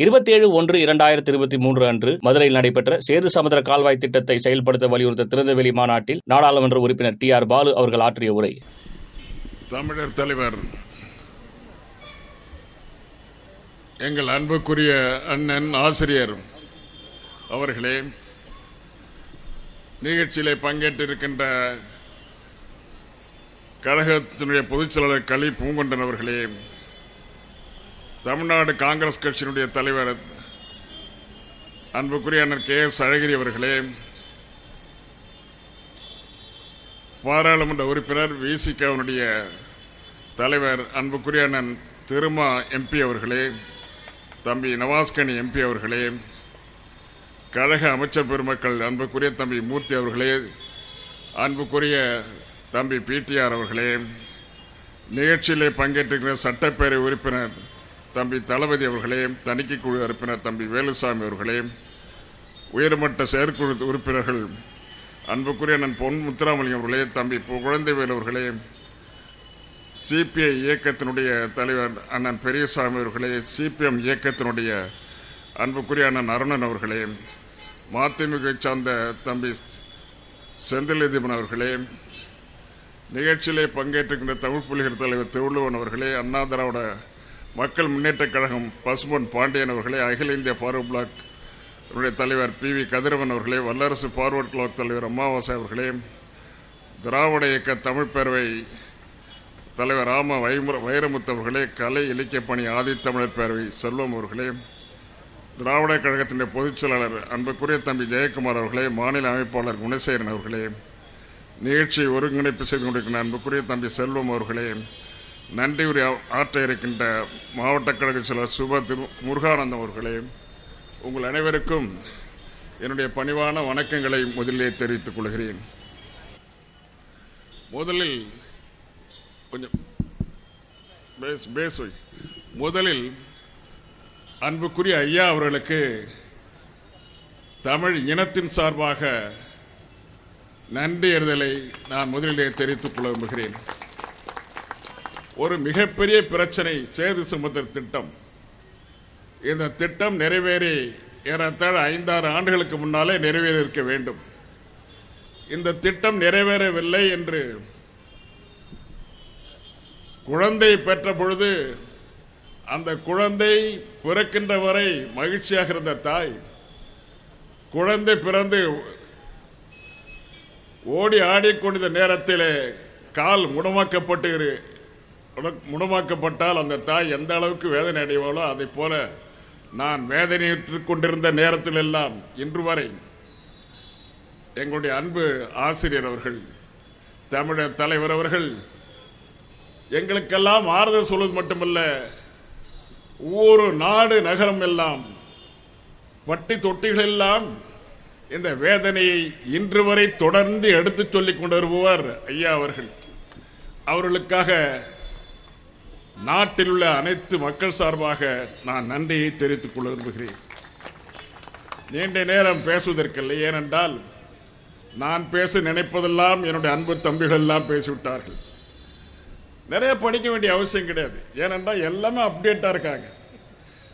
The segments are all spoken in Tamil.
இருபத்தேழு ஒன்று இரண்டாயிரத்தி இருபத்தி மூன்று அன்று மதுரையில் நடைபெற்ற சேது சமுதிர கால்வாய் திட்டத்தை செயல்படுத்த வலியுறுத்த திறந்தவெளி மாநாட்டில் நாடாளுமன்ற உறுப்பினர் டி ஆர் பாலு அவர்கள் ஆற்றிய உரை. தமிழர் தலைவர் எங்கள் அன்புக்குரிய அண்ணன் ஆசிரியர் அவர்களே நிகழ்ச்சியிலே பங்கேற்றிருக்கின்ற கழகத்தினுடைய பொதுச் செயலாளர் களி பூங்கொண்டன் அவர்களே தமிழ்நாடு காங்கிரஸ் கட்சியினுடைய தலைவர் அன்புக்குரிய அண்ணன் கே எஸ் அழகிரி அவர்களே பாராளுமன்ற உறுப்பினர் விசிகவனுடைய தலைவர் அன்புக்குரிய அண்ணன் திருமா எம்பி அவர்களே தம்பி நவாஸ்கனி எம்பி அவர்களே கழக அமைச்சர் பெருமக்கள் அன்புக்குரிய தம்பி மூர்த்தி அவர்களே அன்புக்குரிய தம்பி பிடிஆர் அவர்களே நிகழ்ச்சியிலே பங்கேற்றிருக்கிற சட்டப்பேரவை உறுப்பினர் தம்பி தளபதி அவர்களே தணிக்கை குழு உறுப்பினர் தம்பி வேலுசாமி அவர்களே உயர்மட்ட செயற்குழு உறுப்பினர்கள் அன்புக்குரிய அண்ணன் பொன் முத்துராமலிங்கம் அவர்களே தம்பி குழந்தைவேல் அவர்களே சிபிஐ இயக்கத்தினுடைய தலைவர் அண்ணன் பெரியசாமி அவர்களே சிபிஎம் இயக்கத்தினுடைய அன்புக்குரிய அண்ணன் அருணன் அவர்களே மதிமுக சார்ந்த தம்பி செந்திலதீபன் அவர்களே நிகழ்ச்சியிலே பங்கேற்றுகின்ற தமிழ் புலிகள் தலைவர் திருவள்ளுவன் அவர்களே அண்ணா திராவிட மக்கள் முன்னேற்றக் கழகம் பசுபொன் பாண்டியன் அவர்களே அகில இந்திய ஃபார்வர்ட் பிளாக் தலைவர் பி வி கதிரவன் அவர்களே வல்லரசு ஃபார்வர்ட் கிளப் தலைவர் அமாவாசை அவர்களே திராவிட இயக்க தமிழ் பேரவை தலைவர் ராம வைமுர வைரமுத்து அவர்களே கலை இலக்கிய பணி ஆதித்தமிழர் பேரவை செல்வம் அவர்களே திராவிட கழகத்தினுடைய பொதுச் செயலாளர் அன்புக்குரிய தம்பி ஜெயக்குமார் அவர்களே மாநில அமைப்பாளர் குணசேகரன் அவர்களே நிகழ்ச்சியை ஒருங்கிணைப்பு செய்து கொண்டிருக்கிற அன்புக்குரிய தம்பி செல்வம் அவர்களே நன்றியுரை ஆற்ற இருக்கின்ற மாவட்ட கழக செயலர் சுப திரு முருகானந்தம் அவர்களே உங்கள் அனைவருக்கும் என்னுடைய பணிவான வணக்கங்களை முதலிலே தெரிவித்துக் கொள்கிறேன். முதலில் கொஞ்சம் பேஸ் பேஸ் முதலில் அன்புக்குரிய ஐயா அவர்களுக்கு தமிழ் இனத்தின் சார்பாக நன்றி எறுதலை நான் முதலிலே தெரிவித்துக் கொள்ள விரும்புகிறேன். ஒரு மிகப்பெரிய பிரச்சனை சேது சுமத்திர திட்டம். இந்த திட்டம் நிறைவேறி ஏறத்தாழ ஐந்தாறு ஆண்டுகளுக்கு முன்னாலே நிறைவேறியிருக்க வேண்டும். இந்த திட்டம் நிறைவேறவில்லை என்று குழந்தை பெற்ற பொழுது அந்த குழந்தை பிறக்கின்ற வரை மகிழ்ச்சியாக இருந்த தாய் குழந்தை பிறந்து ஓடி ஆடிக்கொண்டிருந்த நேரத்திலே கால் முடமாக்கப்பட்டு குணமாக்கப்பட்டால் அந்த தாய் எந்த அளவுக்கு வேதனை அடைவாளோ அதை போல நான் வேதனையுற்றுக் கொண்டிருந்த நேரத்தில் எல்லாம் இன்று வரை எங்களுடைய அன்பு ஆசிரியர் அவர்கள் தமிழர் தலைவர் அவர்கள் எங்களுக்கெல்லாம் ஆறுதல் சொல்வது மட்டுமல்ல ஒவ்வொரு நாடு நகரம் எல்லாம் வட்டி தொட்டிகள் எல்லாம் இந்த வேதனையை இன்று வரை தொடர்ந்து எடுத்துச் சொல்லிக் கொண்டு வருபவர் ஐயா அவர்கள். அவர்களுக்காக நாட்டில் உள்ள அனைத்து மக்கள் சார்பாக நான் நன்றியை தெரிவித்துக் கொள்ள விரும்புகிறேன். நீண்ட நேரம் பேசுவதற்கில்லை ஏனென்றால் நான் பேச நினைப்பதெல்லாம் என்னுடைய அன்பு தம்பிகள் எல்லாம் பேசிவிட்டார்கள். நிறைய படிக்க வேண்டிய அவசியம் கிடையாது. ஏனென்றால் எல்லாமே அப்டேட்டாக இருக்காங்க.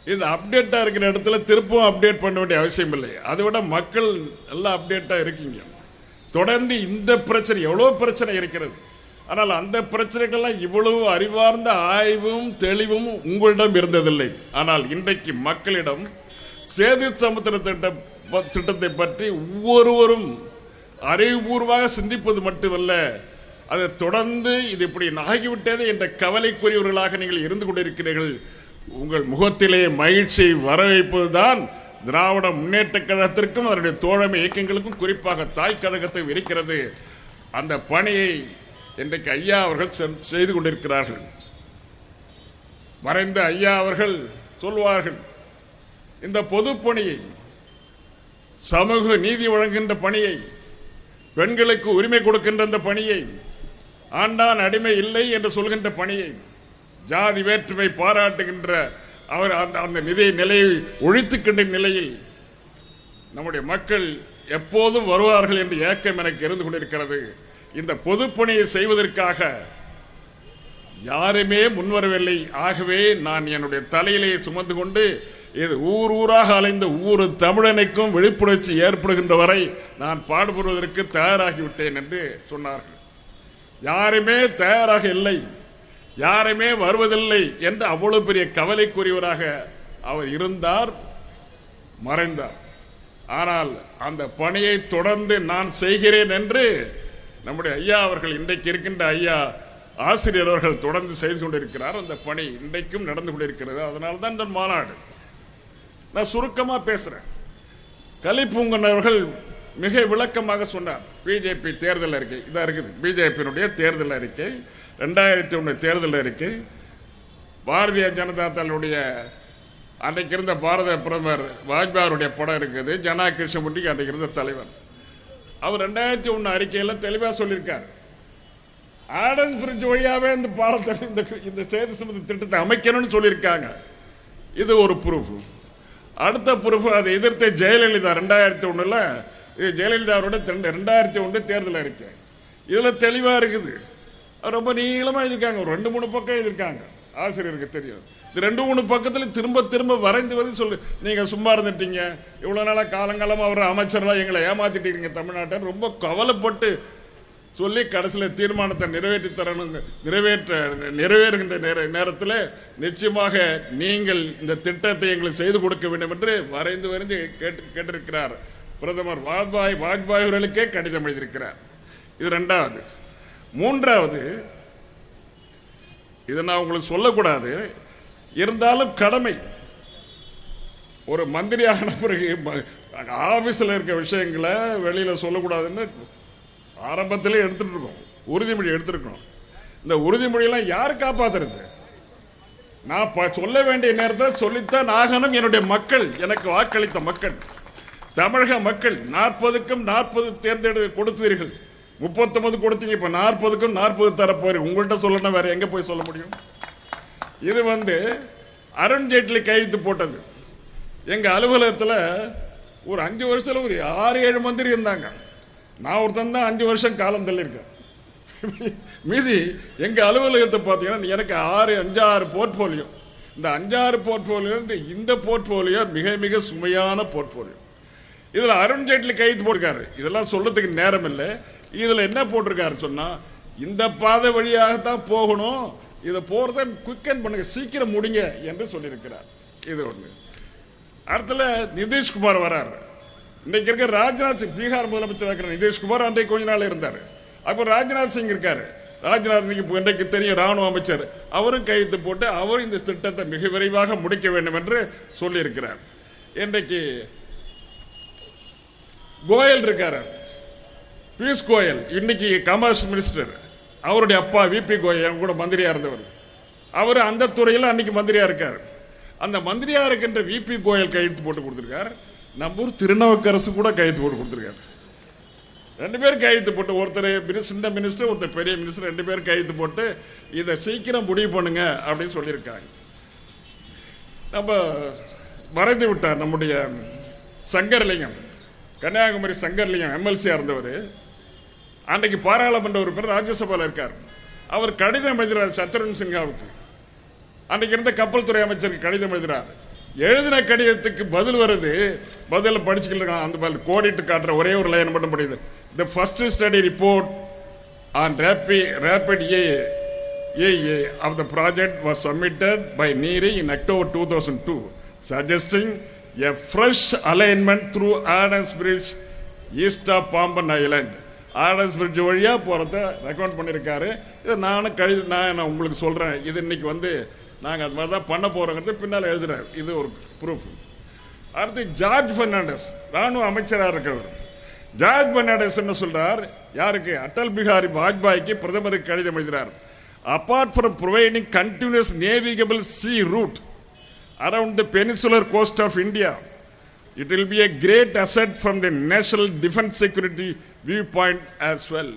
இந்த அப்டேட்டாக இருக்கிற இடத்துல திருப்பவும் அப்டேட் பண்ண வேண்டிய அவசியம் இல்லை. அதை விட மக்கள் எல்லாம் அப்டேட்டாக இருக்கீங்க. தொடர்ந்து இந்த பிரச்சனை எவ்வளோ பிரச்சனை இருக்கிறது? ஆனால் அந்த பிரச்சனைகள்லாம் இவ்வளவு அறிவார்ந்த ஆய்வும் தெளிவும் உங்களிடம் இருந்ததில்லை. ஆனால் இன்றைக்கு மக்களிடம் சேது சமுத்திர திட்டம் திட்டத்தை பற்றி ஒவ்வொருவரும் அறிவுபூர்வமாக சிந்திப்பது மட்டுமல்ல அதை தொடர்ந்து இது இப்படி ஆகிவிட்டது என்ற கவலைக்குரியவர்களாக நீங்கள் இருந்து கொண்டிருக்கிறீர்கள். உங்கள் முகத்திலே மகிழ்ச்சியை வர வைப்பதுதான் திராவிட முன்னேற்ற கழகத்திற்கும் அதனுடைய தோழமை இயக்கங்களுக்கும் குறிப்பாக தாய் கழகத்தை இருக்கிறது அந்த பணியை இன்றைக்கு ஐயா அவர்கள் செ- செய்து கொண்டிருக்கிறார்கள். மறைந்த ஐயா அவர்கள் சொல்வார்கள் இந்த பொது பணியை சமூக நீதி வழங்குகின்ற பணியை பெண்களுக்கு உரிமை கொடுக்கின்ற அந்த பணியை ஆண்டான் அடிமை இல்லை என்று சொல்கின்ற பணியை ஜாதி வேற்றுமை பாராட்டுகின்ற அவர் அந்த அந்த நிதி நிலையை ஒழித்துக்கின்ற நிலையில் நம்முடைய மக்கள் எப்போதும் வருவார்கள் என்று ஏக்கம் எனக்கு இருந்து கொண்டிருக்கிறது. இந்த பொதுப்பணியை செய்வதற்காக யாருமே முன்வரவில்லை. ஆகவே நான் என்னுடைய தலையிலே சுமந்து கொண்டு இது ஊர் ஊராக அலைந்த ஒவ்வொரு தமிழனுக்கும் விழிப்புணர்ச்சி ஏற்படுகின்ற வரை நான் பாடுபடுவதற்கு தயாராகிவிட்டேன் என்று சொன்னார்கள். யாருமே தயாராக இல்லை. யாருமே வருவதில்லை என்று அவ்வளவு பெரிய கவலைக்குரியவராக அவர் இருந்தார் மறைந்தார். ஆனால் அந்த பணியை தொடர்ந்து நான் செய்கிறேன் என்று நம்முடைய ஐயா அவர்கள் இன்றைக்கு இருக்கின்ற ஐயா ஆசிரியர் அவர்கள் தொடர்ந்து செய்து கொண்டிருக்கிறார். அந்த பணி இன்றைக்கும் நடந்து கொண்டிருக்கிறது. அதனால தான் இந்த மாநாடு. நான் சுருக்கமாக பேசுறேன். கலிப்பூங்கன் அவர்கள் மிக விளக்கமாக சொன்னார். பிஜேபி தேர்தல் அறிக்கை. இதாக இருக்குது. பிஜேபியினுடைய தேர்தல் அறிக்கை. ரெண்டாயிரத்தி ஒன்று தேர்தல் அறிக்கை. பாரதிய ஜனதா தளுடைய அன்றைக்கு இருந்த பாரத பிரதமர் வாஜ்பாயுடைய படம் இருக்குது. ஜனா கிருஷ்ணமூர்த்திக்கு அன்றைக்கு இருந்த தலைவர். அவர் ரெண்டாயிரத்தி ஒன்று அறிக்கையில் தெளிவாக சொல்லியிருக்கார். ஆடன்ஸ் பிரிட்ஜ் வழியாவே இந்த பாடத்தை இந்த இந்த சேது சுமதி திட்டத்தை அமைக்கணும்னு சொல்லியிருக்காங்க. இது ஒரு ப்ரூஃப் அடுத்த ப்ரூஃப் அதை எதிர்த்த ஜெயலலிதா ரெண்டாயிரத்தி ஒன்றில் இது ஜெயலலிதாவோட தெண்ட- ரெண்டாயிரத்தி ஒன்று தேர்தல் அறிக்கை. இதில் தெளிவாக இருக்குது. ரொம்ப நீளமாக எழுதியிருக்காங்க. ஒரு ரெண்டு மூணு பக்கம் எழுதியிருக்காங்க. ஆசிரியருக்கு தெரியும். ரெண்டு மூணு பக்கத்துல திரும்ப திரும்ப வரைந்து வந்து சொல்லு. நீங்க சும்மா இருந்துட்டீங்க. இவ்வளவு நாளா காலங்காலமா அவர் அமைச்சர்லாம் எங்களை ஏமாத்திட்டீங்க தமிழ்நாட்டை. ரொம்ப கவலைப்பட்டு சொல்லி கடைசியில் தீர்மானத்தை நிறைவேற்றி தரணும். நிறைவேற்ற நிறைவேறுகின்ற நேர நேரத்தில் நிச்சயமாக நீங்கள் இந்த திட்டத்தை எங்களுக்கு செய்து கொடுக்க வேண்டும் என்று வரைந்து வரைந்து கேட்டு கேட்டிருக்கிறார். பிரதமர் வாஜ்பாய் வாஜ்பாய் அவர்களுக்கே கடிதம் எழுதியிருக்கிறார். இது ரெண்டாவது. மூன்றாவது இதை நான் உங்களுக்கு சொல்லக்கூடாது. இருந்தாலும் கடமை. ஒரு மந்திரியான பிறகு ஆபீஸில் இருக்க விஷயங்களை வெளியில் சொல்லக்கூடாதுன்னு ஆரம்பத்திலே எடுத்துட்டு இருக்கோம் உறுதிமொழி எடுத்திருக்கோம். இந்த உறுதிமொழியெல்லாம் யார் காப்பாத்துறது? நான் ப- சொல்ல வேண்டிய நேரத்தில் சொல்லித்தான் ஆகணும். என்னுடைய மக்கள் எனக்கு வாக்களித்த மக்கள் தமிழக மக்கள் நாற்பதுக்கும் நாற்பது தேர்ந்தெடு கொடுத்தீர்கள். முப்பத்தொன்பது கொடுத்தீங்க இப்போ நாற்பதுக்கும் நாற்பது தரப்போறீங்க. உங்கள்கிட்ட சொல்லணும் வேற எங்கே போய் சொல்ல முடியும்? இது வந்து அருண் ஜேட்லி கையெழுத்து போட்டது. எங்க அலுவலகத்தில் ஒரு அஞ்சு வருஷத்தில் ஒரு ஆறு ஏழு மந்திரி இருந்தாங்க. நான் ஒருத்தன் தான் அஞ்சு வருஷம் காலம் தள்ளியிருக்கேன். மீதி எங்க அலுவலகத்தை பார்த்தீங்கன்னா எனக்கு ஆறு அஞ்சாறு போர்ட்போலியோ இந்த அஞ்சாறு போர்ட்போலியோ இந்த இந்த போர்ட்போலியோ மிக மிக சுமையான போர்ட்போலியோ இதில் அருண் ஜேட்லி கைது போட்டிருக்காரு. இதெல்லாம் சொல்றதுக்கு நேரம் இல்லை. இதில் என்ன போட்டிருக்காரு சொன்னா இந்த பாதை வழியாகத்தான் போகணும். இதை போறத குயிக்கன் பண்ணுங்க சீக்கிரம் முடிங்க என்று சொல்லியிருக்கிறார். இது ஒண்ணு. அடுத்துல நிதிஷ்குமார் வர்றார் இன்னைக்கு இருக்க ராஜ்நாத் சிங் பீகார் முதலமைச்சர் இருக்கிற நிதிஷ்குமார் அன்றைக்கு கொஞ்ச நாள் இருந்தார். அப்போ ராஜ்நாத் சிங் இருக்காரு. ராஜ்நாத் இன்னைக்கு இன்றைக்கு தெரியும் ராணுவ அமைச்சர். அவரும் கையெழுத்து போட்டு அவரும் இந்த திட்டத்தை மிக விரைவாக முடிக்க வேண்டும் என்று சொல்லியிருக்கிறார். இன்றைக்கு கோயல் இருக்காரு. பியூஷ் கோயல் இன்னைக்கு கமர்ஸ் மினிஸ்டர் அவருடைய அப்பா விபி கோயல் கூட மந்திரியா இருந்தவர். அவர் அந்த துறையில் அன்னைக்கு மந்திரியா இருக்கார். அந்த மந்திரியா இருக்கின்ற விபி கோயல் கையெழுத்து போட்டு கொடுத்துருக்கார். நம்ம ஊர் திருநாவுக்கரசு கூட கையெழுத்து போட்டு கொடுத்துருக்காரு. ரெண்டு பேரும் கையெழுத்து போட்டு ஒருத்தர் சின்ன மினிஸ்டர் ஒருத்தர் பெரிய மினிஸ்டர் ரெண்டு பேரும் கையெழுத்து போட்டு இதை சீக்கிரம் முடிவு பண்ணுங்க அப்படின்னு சொல்லியிருக்காங்க. நம்ம மறைந்து விட்டார் நம்முடைய சங்கர்லிங்கம். கன்னியாகுமரி சங்கர்லிங்கம் எம்எல்சியா இருந்தவர். அன்றைக்கு பாராளுமன்ற உறுப்பினர் ராஜ்யசபாவில் இருக்கார். அவர் கடிதம் எழுதுறார் சத்ருன் சின்ஹாவுக்கு. அன்றைக்கு இருந்த கப்பல் துறை அமைச்சருக்கு கடிதம் எழுதுறார். எழுதின கடிதத்துக்கு பதில் வருது. பதில் படிச்சுக்கிட்டு இருக்கான். அந்த பதில் கோடிட்டு காட்டுற ஒரே ஒரு லைன் மட்டும் படியுது. The first study report on rapid rapid A AA of the project was submitted by NEERI in October two thousand two suggesting a fresh alignment through Adam's bridge east of Pamban island RS bridge வழியாக போகிறத ரெக்கமெண்ட் பண்ணியிருக்காரு இதை நானும் கழி நான் நான் உங்களுக்கு சொல்கிறேன் இது இன்னைக்கு வந்து நாங்கள் அது மாதிரி தான் பண்ண போகிறோங்கிறது பின்னால் எழுதுறாரு இது ஒரு ப்ரூஃப் அடுத்து ஜார்ஜ் பெர்னாண்டஸ் ராணுவ அமைச்சராக இருக்கிறவர். ஜார்ஜ் பெர்னாண்டஸ் என்ன சொல்றார்? யாருக்கு? அட்டல் பிஹாரி வாஜ்பாய்க்கு பிரதமருக்கு கடிதம் எழுதினார் apart from providing continuous navigable sea route around the peninsular coast of India It will be a great asset from the national defense security viewpoint as well.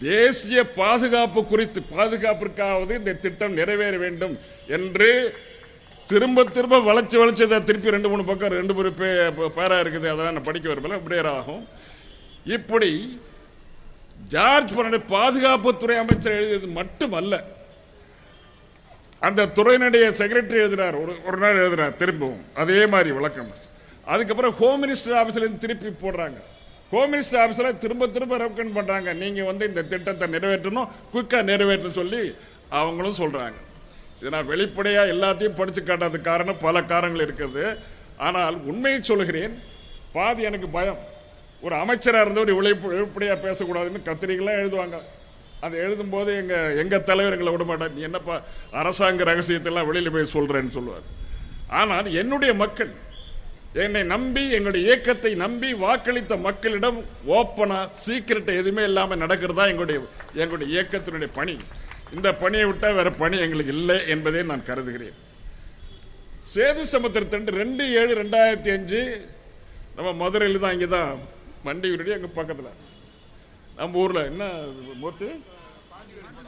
தேசிய பாதுகாப்பு குறித்து பாதுகாப்பிற்காவது இந்த திட்டம் நிறைவேற வேண்டும் என்று திரும்ப திரும்ப வளைச்சு வளைச்சு அதை திருப்பி ரெண்டு மூணு பக்கம் ரெண்டு மூணு பே- பேரா இருக்குது. அதெல்லாம் நான் படிக்க வரப்பில்ல அப்படியே ஆகும். இப்படி ஜார்ஜ் பெர்னாண்டஸ் பாதுகாப்புத்துறை அமைச்சர் எழுதியது மட்டுமல்ல. அந்த துறையினுடைய செக்ரட்டரி எழுதினார். ஒரு ஒரு நாள் எழுதினார். திரும்பவும். அதே மாதிரி விளக்கம். அதுக்கப்புறம் ஹோம் மினிஸ்டர் ஆபீஸ்ல திருப்பி போடுறாங்க. ஹோம் மினிஸ்டர் ஆஃபீஸில் திரும்ப திரும்ப ரெக்கமெண்ட் பண்ணுறாங்க நீங்கள் வந்து இந்த திட்டத்தை நிறைவேற்றணும். குயிக்காக நிறைவேற்றணும் சொல்லி அவங்களும் சொல்கிறாங்க இது நான் வெளிப்படையாக எல்லாத்தையும் படித்து காட்டாத காரணம் பல காரணங்கள் இருக்குது. ஆனால் உண்மையை சொல்கிறேன். பாதி எனக்கு பயம். ஒரு அமைச்சராக இருந்தவர் இவ்வளவு வெளிப்படையா பேசக்கூடாதுன்னு கத்திரிகள்லாம் எழுதுவாங்க. அது எழுதும்போது எங்க எங்க தலைவர் எங்களை விட மாட்டார். நீ என்னப்பா அரசாங்க ரகசியத்தெல்லாம் வெளியில போய் சொல்றேன்னு சொல்லுவார். ஆனால் என்னுடைய மக்கள் என்னை நம்பி எங்களுடைய இயக்கத்தை நம்பி வாக்களித்த மக்களிடம் ஓப்பனா சீக்கிரட்டை எதுவுமே இல்லாமல் நடக்கிறதா எங்களுடைய எங்களுடைய இயக்கத்தினுடைய பணி. இந்த பணியை விட்டால் வேற பணி எங்களுக்கு இல்லை என்பதை நான் கருதுகிறேன். சேது சமுத்திரத்தண்டு ரெண்டு ஏழு ரெண்டாயிரத்தி அஞ்சு நம்ம மதுரையில் தான் இங்கே தான் வண்டியூருடைய அங்கே பக்கத்தில். நம்ம ஊரில் என்ன மூர்த்தி?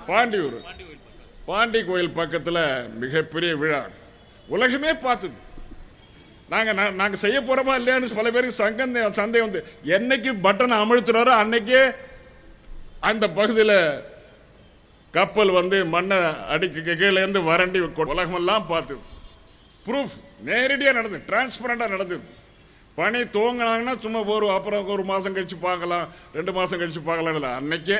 பாண்டியூர். பாண்டி கோயில் பக்கத்தில் மிகப்பெரிய விழா. உலகமே பார்த்தது. நாங்கள் நான் நாங்கள் செய்ய போகிறோமா இல்லையான்னு பல பேருக்கு சங்கம் சந்தேகம் வந்து என்னைக்கு பட்டனை அமிழ்த்துறாரோ அன்னைக்கே அந்த பகுதியில் கப்பல் வந்து மண்ணை அடிக்க கீழே இருந்து வறண்டி உலகமெல்லாம் பார்த்தது. ப்ரூஃப் நேரடியாக நடந்தது டிரான்ஸ்பரண்டாக நடந்தது. பணி துவங்கினாங்கன்னா சும்மா ஒரு அப்புறம் ஒரு மாதம் கழிச்சு பார்க்கலாம். ரெண்டு மாதம் கழிச்சு பார்க்கலாம். இல்லை அன்னைக்கே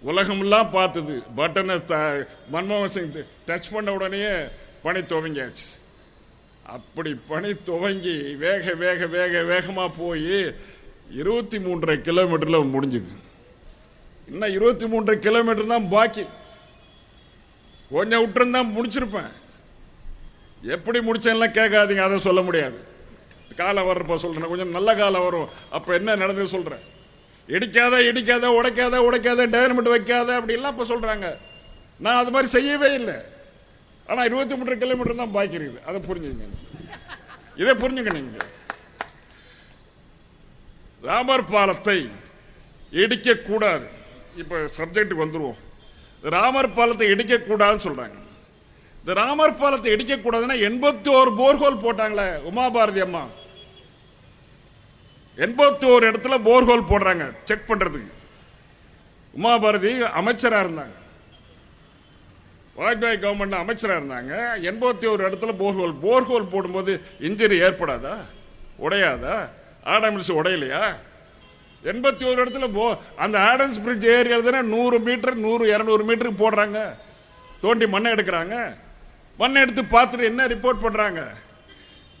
உலகமெல்லாம் பார்த்தது. பட்டனை த- uh, மன்மோகன் சிங் டச் பண்ண உடனே பணி துவங்கியாச்சு. அப்படி பணி துவங்கி வேக வேக வேக வேகமாக போய் இருபத்தி மூன்றரை கிலோமீட்டரில் முடிஞ்சுது. இன்னும் இருபத்தி மூன்றரை கிலோமீட்டர் தான் பாக்கி. கொஞ்சம் விட்டுருந்தான் முடிச்சிருப்பேன். எப்படி முடிச்சேன்லாம் கேட்காதீங்க. அதை சொல்ல முடியாது. காலம் வர்றப்ப சொல்றேன். கொஞ்சம் நல்ல காலம் வரும். அப்போ என்ன நடந்தது சொல்றேன். இடிக்காத இடிக்காத உடைக்காத உடைக்காத டைனமெண்ட் வைக்காத அப்படிலாம் இப்ப சொல்றாங்க. நான் அது மாதிரி செய்யவே இல்லை. ஆனா இருபத்தி மூன்று கிலோமீட்டர் தான் பாக்கி இருக்குது. அதை புரிஞ்சுங்க இதை புரிஞ்சுங்க நீங்க. ராமர் பாலத்தை இடிக்கக்கூடாது இப்போ சப்ஜெக்ட்டுக்கு வந்துடுவோம் வந்துருவோம். ராமர் பாலத்தை இடிக்கக்கூடாதுன்னு சொல்கிறாங்க சொல்றாங்க. இந்த ராமர் பாலத்தை இடிக்கக்கூடாதுன்னா எண்பத்தி ஒரு போர்ஹோல் போட்டாங்களே உமா பாரதி அம்மா. எண்பத்தி ஒரு இடத்துல போர்ஹோல் போடுறாங்க செக் பண்றதுக்கு. உமாபாரதி அமைச்சராக இருந்தாங்க. வாஜ்பாய் கவர்மெண்ட் அமைச்சராக இருந்தாங்க. எண்பத்தி ஒரு இடத்துல போர்ஹோல். போர்ஹோல் போடும்போது இன்ஜுரி ஏற்படாதா? உடையாதா? ஆடம்பிள்ஸ் உடையலையா? எண்பத்தி ஒரு இடத்துல போ அந்த ஆடன்ஸ் பிரிட்ஜ் ஏறியதுன்னா நூறு மீட்டர் நூறு இரநூறு மீட்டருக்கு போடுறாங்க. தோண்டி மண்ணை எடுக்கிறாங்க. மண்ணை எடுத்து பார்த்துட்டு என்ன ரிப்போர்ட் பண்ணுறாங்க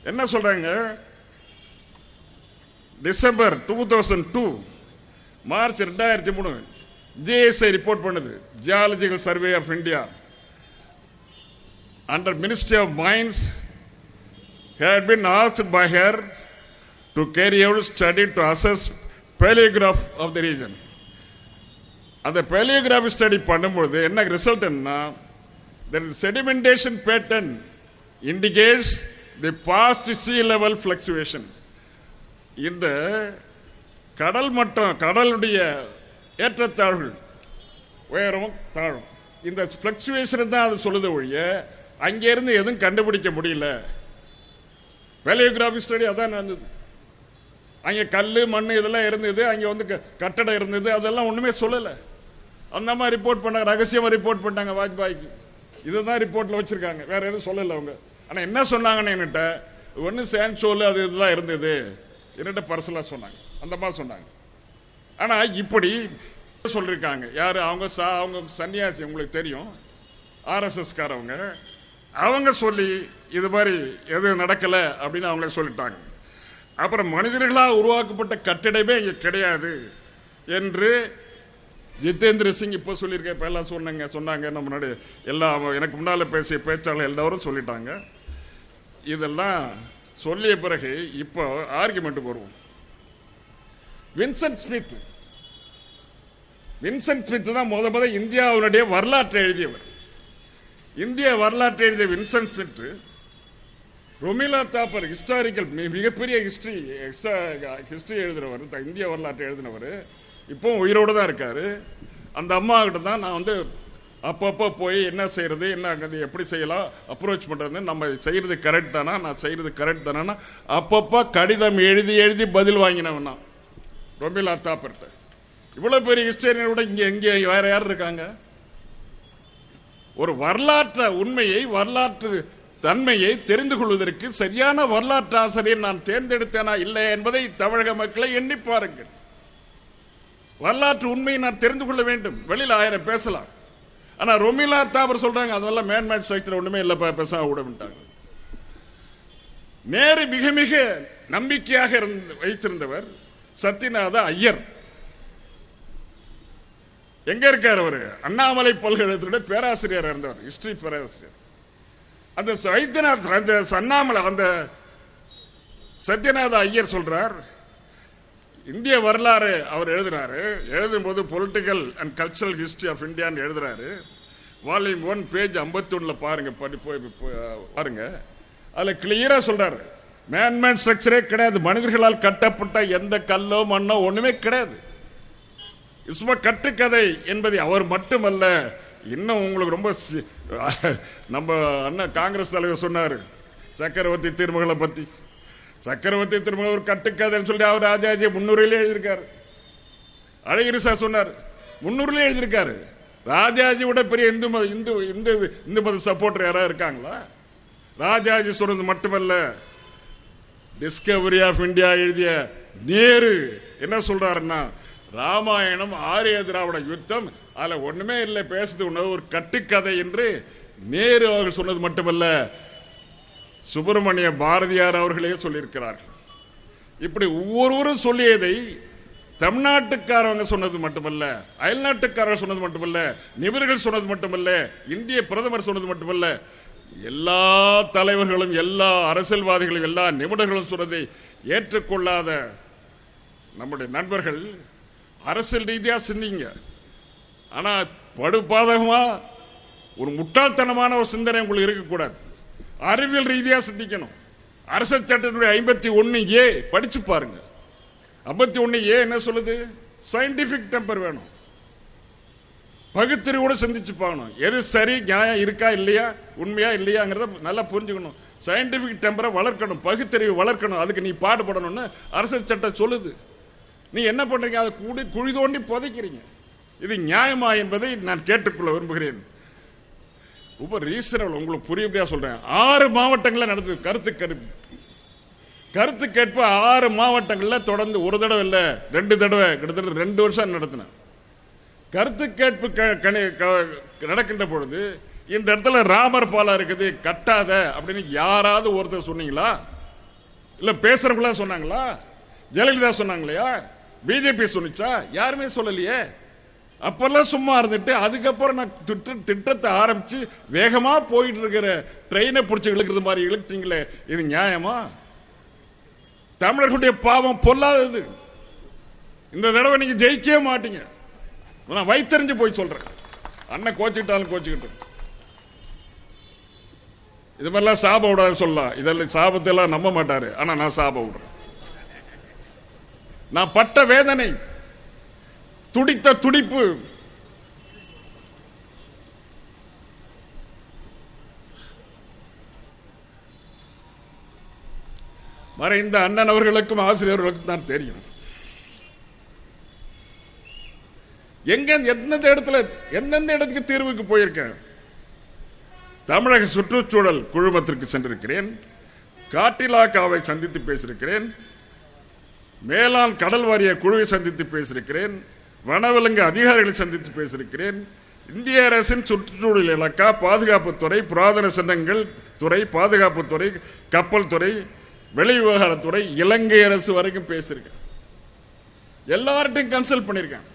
என்ன சொல்கிறாங்க December two thousand two March ரெண்டாயிரத்தி மூணு ஜிஎஸ்ஐ ரிப்போர்ட் பண்ணுது geological survey of India under ministry of mines had been asked by her to carry out study to assess paleograph of the region. அந்த பேலியோகிராஃபி ஸ்டடி பண்ணும்போது என்ன ரிசல்ட் என்ன sedimentation pattern indicates the past sea level fluctuation இந்த கடல் மட்டம் கடலுடைய ஏற்றத்தாழ்வுகள் உயரமும் தாழும். இந்த ஃப்ளக்சுவேஷன் தான் அது சொல்லுது ஒழிய அங்கேருந்து எதுவும் கண்டுபிடிக்க முடியல. வேலியோகிராஃபி ஸ்டடி அதான் நடந்தது. அங்கே கல் மண் இதெல்லாம் இருந்தது அங்கே வந்து க- கட்டடம் இருந்தது அதெல்லாம் ஒன்றுமே சொல்லலை. அந்த மாதிரி ரிப்போர்ட் பண்ணாங்க ரகசியமாக ரிப்போர்ட் பண்ணாங்க வாஜ்பாய்க்கு. இதுதான் ரிப்போர்ட்டில் வச்சுருக்காங்க. வேறு எதுவும் சொல்லலை அவங்க. ஆனால் என்ன சொன்னாங்கன்னு என்கிட்ட ஒன்று சேன் சேன்சோல் அது இதுதான் இருந்தது. என்கிட்ட பர்சனலாக சொன்னாங்க. அந்த மாதிரி சொன்னாங்க. ஆனால் இப்படி சொல்லியிருக்காங்க யார்? அவங்க சா- அவங்க சன்னியாசி உங்களுக்கு தெரியும். ஆர்எஸ்எஸ்காரவங்க அவங்க சொல்லி இது மாதிரி எதுவும் நடக்கலை அப்படின்னு அவங்க சொல்லிட்டாங்க. அப்புறம் மனிதர்களாக உருவாக்கப்பட்ட கட்டிடமே இங்கே கிடையாது என்று ஜிதேந்திர சிங் இப்போ சொல்லியிருக்க இப்போ எல்லாம் சொன்னாங்க சொன்னாங்க. நம்ம முன்னாடி எல்லாம் எனக்கு முன்னால் பேசிய பேச்சாளர் எல்லோரும் சொல்லிட்டாங்க. இதெல்லாம் சொல்லிய பிறகு இப்போ ஆர்குமெண்ட்டுக்கு வருவோம் வின்சென்ட் ஸ்மித் வின்சென்ட் ஸ்மித் தான் முத முத இந்தியாவினுடைய வரலாற்றை எழுதியவர். இந்திய வரலாற்றை எழுதிய Vincent Smith Romila Thapar historical மிகப்பெரிய ஹிஸ்டரி ஹிஸ்டரி எழுதுறவர் த- இந்திய வரலாற்றை எழுதினவர். இப்போ உயிரோடு தான் இருக்காரு. அந்த அம்மா கிட்ட தான் நான் வந்து அப்பப்போ போய் என்ன செய்கிறது என்ன அது எப்படி செய்யலாம் அப்ரோச் பண்ணுறது நம்ம செய்கிறது கரெக்ட் தானா நான் செய்கிறது கரெக்ட் தானா அப்பப்போ கடிதம் எழுதி எழுதி பதில் வாங்கினவன் நான். ரொமிலா தாப்பர்கிட்ட இவ்வளோ பெரிய ஹிஸ்டரியனை விட இங்கே எங்கே வேற யார் இருக்காங்க? ஒரு வரலாற்றை உண்மையை வரலாற்று தன்மையை தெரிந்து கொள்வதற்கு சரியான வரலாற்று ஆசிரியர் நான் தேர்ந்தெடுத்தேனா இல்லை என்பதை தமிழக மக்களை எண்ணி பாருங்கள். வரலாற்று உண்மையை நான் தெரிந்து கொள்ள வேண்டும். வெளியில் ஆயிரம் பேசலாம். ஆனால் ரொமிலா தாபர் சொல்றாங்க அதெல்லாம் மேன்மேட் சக்தியில் ஒன்றுமே இல்லை பேச விட விட்டாங்க. நேரு மிக மிக நம்பிக்கையாக இருந்து வைத்திருந்தவர் சத்யநாத ஐயர். எங்க இருக்கார் அவரு? அண்ணாமலை பல்கலைக்கழகத்துடைய பேராசிரியர் இருந்தவர் ஹிஸ்டரி பேராசிரியர். அந்த வைத்தியநாத் அந்த அண்ணாமலை அந்த சத்யநாத ஐயர் சொல்றார் இந்திய வரலாறு அவர் எழுதுறாரு எழுதும்போது political and cultural history of இந்தியான்னு எழுதுறாரு. வால்யூம் ஒன் பேஜ் ஐம்பத்தி ஒன்றில் பாருங்க. படி போய் பாருங்கள் பாருங்க. அதுல சொல்கிறாரு சொல்றாரு. மேன்மேன் ஸ்ட்ரக்சரே கிடையாது. மனிதர்களால் கட்டப்பட்ட எந்த கல்லோ மண்ணோ ஒன்றுமே கிடையாது. சும்மா கட்டுக்கதை என்பதை அவர் மட்டுமல்ல இன்னும் உங்களுக்கு ரொம்ப நம்ம அண்ணன் காங்கிரஸ் தலைவர் சொன்னார். சக்கரவர்த்தி திருமகளை பற்றி சக்கரவர்த்தி திருமணம் ஒரு கட்டுக்கதைன்னு சொல்லி அவர் ராஜாஜி முன்னூறுல எழுதியிருக்காரு. அழகிரி சார் சொன்னார் முன்னூறுல எழுதியிருக்காரு. ராஜாஜி விட பெரிய இந்து மத இந்து இந்து இந்து மத சப்போர்டர் யாராவது இருக்காங்களா? ராஜாஜி சொன்னது மட்டுமல்ல டிஸ்கவரி ஆஃப் இந்தியா எழுதிய நேரு என்ன சொல்றாருன்னா ராமாயணம் ஆரிய திராவிட யுத்தம் அதில் ஒன்றுமே இல்லை பேசுறது ஒன்று ஒரு கட்டுக்கதை என்று நேரு அவர்கள் சொன்னது மட்டுமல்ல சுப்பிரமணிய பாரதியார் அவர்களே சொல்லியிருக்கிறார்கள். இப்படி ஒவ்வொருவரும் சொல்லியதை தமிழ்நாட்டுக்காரவங்க சொன்னது மட்டுமல்ல அயல்நாட்டுக்காரர் சொன்னது மட்டுமல்ல நிபுணர்கள் சொன்னது மட்டுமல்ல இந்திய பிரதமர் சொன்னது மட்டுமல்ல எல்லா தலைவர்களும் எல்லா அரசியல்வாதிகளும் எல்லா நிபுணர்களும் சொன்னதை ஏற்றுக்கொள்ளாத நம்முடைய நண்பர்கள் அரசியல் ரீதியா சிந்திங்க. ஆனா படுபாதகமா ஒரு முட்டாள்தனமான ஒரு சிந்தனை உங்களுக்கு இருக்கக்கூடாது. அறிவியல் ரீதியாக சிந்திக்கணும். அரச சட்டத்தினுடைய ஐம்பத்தி ஒன்று ஏ படிச்சு பாருங்க. ஐம்பத்தி ஒன்று ஏ என்ன சொல்லுது? சயின்டிஃபிக் டெம்பர் வேணும். பகுத்தறிவோட சிந்திச்சு பார்க்கணும் எது சரி நியாயம் இருக்கா இல்லையா உண்மையா இல்லையாங்கிறத நல்லா புரிஞ்சுக்கணும். சயின்டிஃபிக் டெம்பரை வளர்க்கணும் பகுத்தறிவு வளர்க்கணும். அதுக்கு நீ பாடுபடணும்னு அரசு சட்டம் சொல்லுது. நீ என்ன பண்றீங்க? அதை கூடி குழி தோண்டி புதைக்கிறீங்க. இது நியாயமா என்பதை நான் கேட்டுக்கொள்ள விரும்புகிறேன். ரொம்ப ரீசனபிள் உங்களுக்கு புரியும்படியா சொல்றேன். ஆறு மாவட்டங்களில் நடந்தது. கருத்து கருப்பு கருத்து கேட்ப ஆறு மாவட்டங்களில் தொடர்ந்து ஒரு தடவை இல்லை ரெண்டு தடவை கிட்டத்தட்ட ரெண்டு வருஷம் நடத்தினேன். கருத்து கேட்பு க- கணி- க- நடக்கின்ற பொழுது இந்த இடத்துல ராமர் பாலம் இருக்குது கட்டாத அப்படின்னு யாராவது ஒருத்தர் சொன்னீங்களா? இல்லை பேசுறவங்களா சொன்னாங்களா? ஜெயலலிதா சொன்னாங்களையா பிஜேபி சொன்னிச்சா? யாருமே சொல்லலையே. அப்பெல்லாம் சும்மா இருந்துட்டு அதுக்கப்புறம் நான் திட்டத்தை ஆரம்பிச்சு வேகமா போயிட்டு இருக்கிற ட்ரெயினை பிடிச்சி இழுக்கிறது மாதிரி இழுத்தீங்களே இது நியாயமா? தமிழர்களுடைய பாவம் பொல்லாதது. இந்த தடவை நீங்க ஜெயிக்கவே மாட்டீங்க. நான் வைத்தறிஞ்சு போய் சொல்றேன். அண்ணன் கோச்சுக்கிட்டாலும் கோச்சுக்கிட்டோம். இது மாதிரிலாம் சாப விடாது சொல்லலாம். இதெல்லாம் சாபத்தை எல்லாம் நம்ப மாட்டாரு. ஆனா நான் சாப விடுறேன். நான் பட்ட வேதனை. துடித்த துடிப்பு. மறைந்த அண்ணன் அவர்களுக்கும் ஆசிரியர்களுக்கும் தான் தெரியும். எங்க எந்தெந்த இடத்துல எந்தெந்த இடத்துக்கு தீர்வுக்கு போயிருக்கேன்? தமிழக சுற்றுச்சூழல் குழுமத்திற்கு சென்றிருக்கிறேன். காட்டிலாக்காவை சந்தித்து பேசியிருக்கிறேன். மேலாண் கடல் வாரிய குழுவை சந்தித்து பேசியிருக்கிறேன். வனவிலங்கு அதிகாரிகளை சந்தித்து பேசியிருக்கிறேன். இந்திய அரசின் சுற்றுச்சூழல் இலக்கா பாதுகாப்புத்துறை புராதன சின்னங்கள் துறை பாதுகாப்புத்துறை கப்பல் துறை வெளிவிவகாரத்துறை இலங்கை அரசு வரைக்கும் பேசியிருக்கேன். எல்லார்ட்டையும் கன்சல்ட் பண்ணியிருக்கேன்.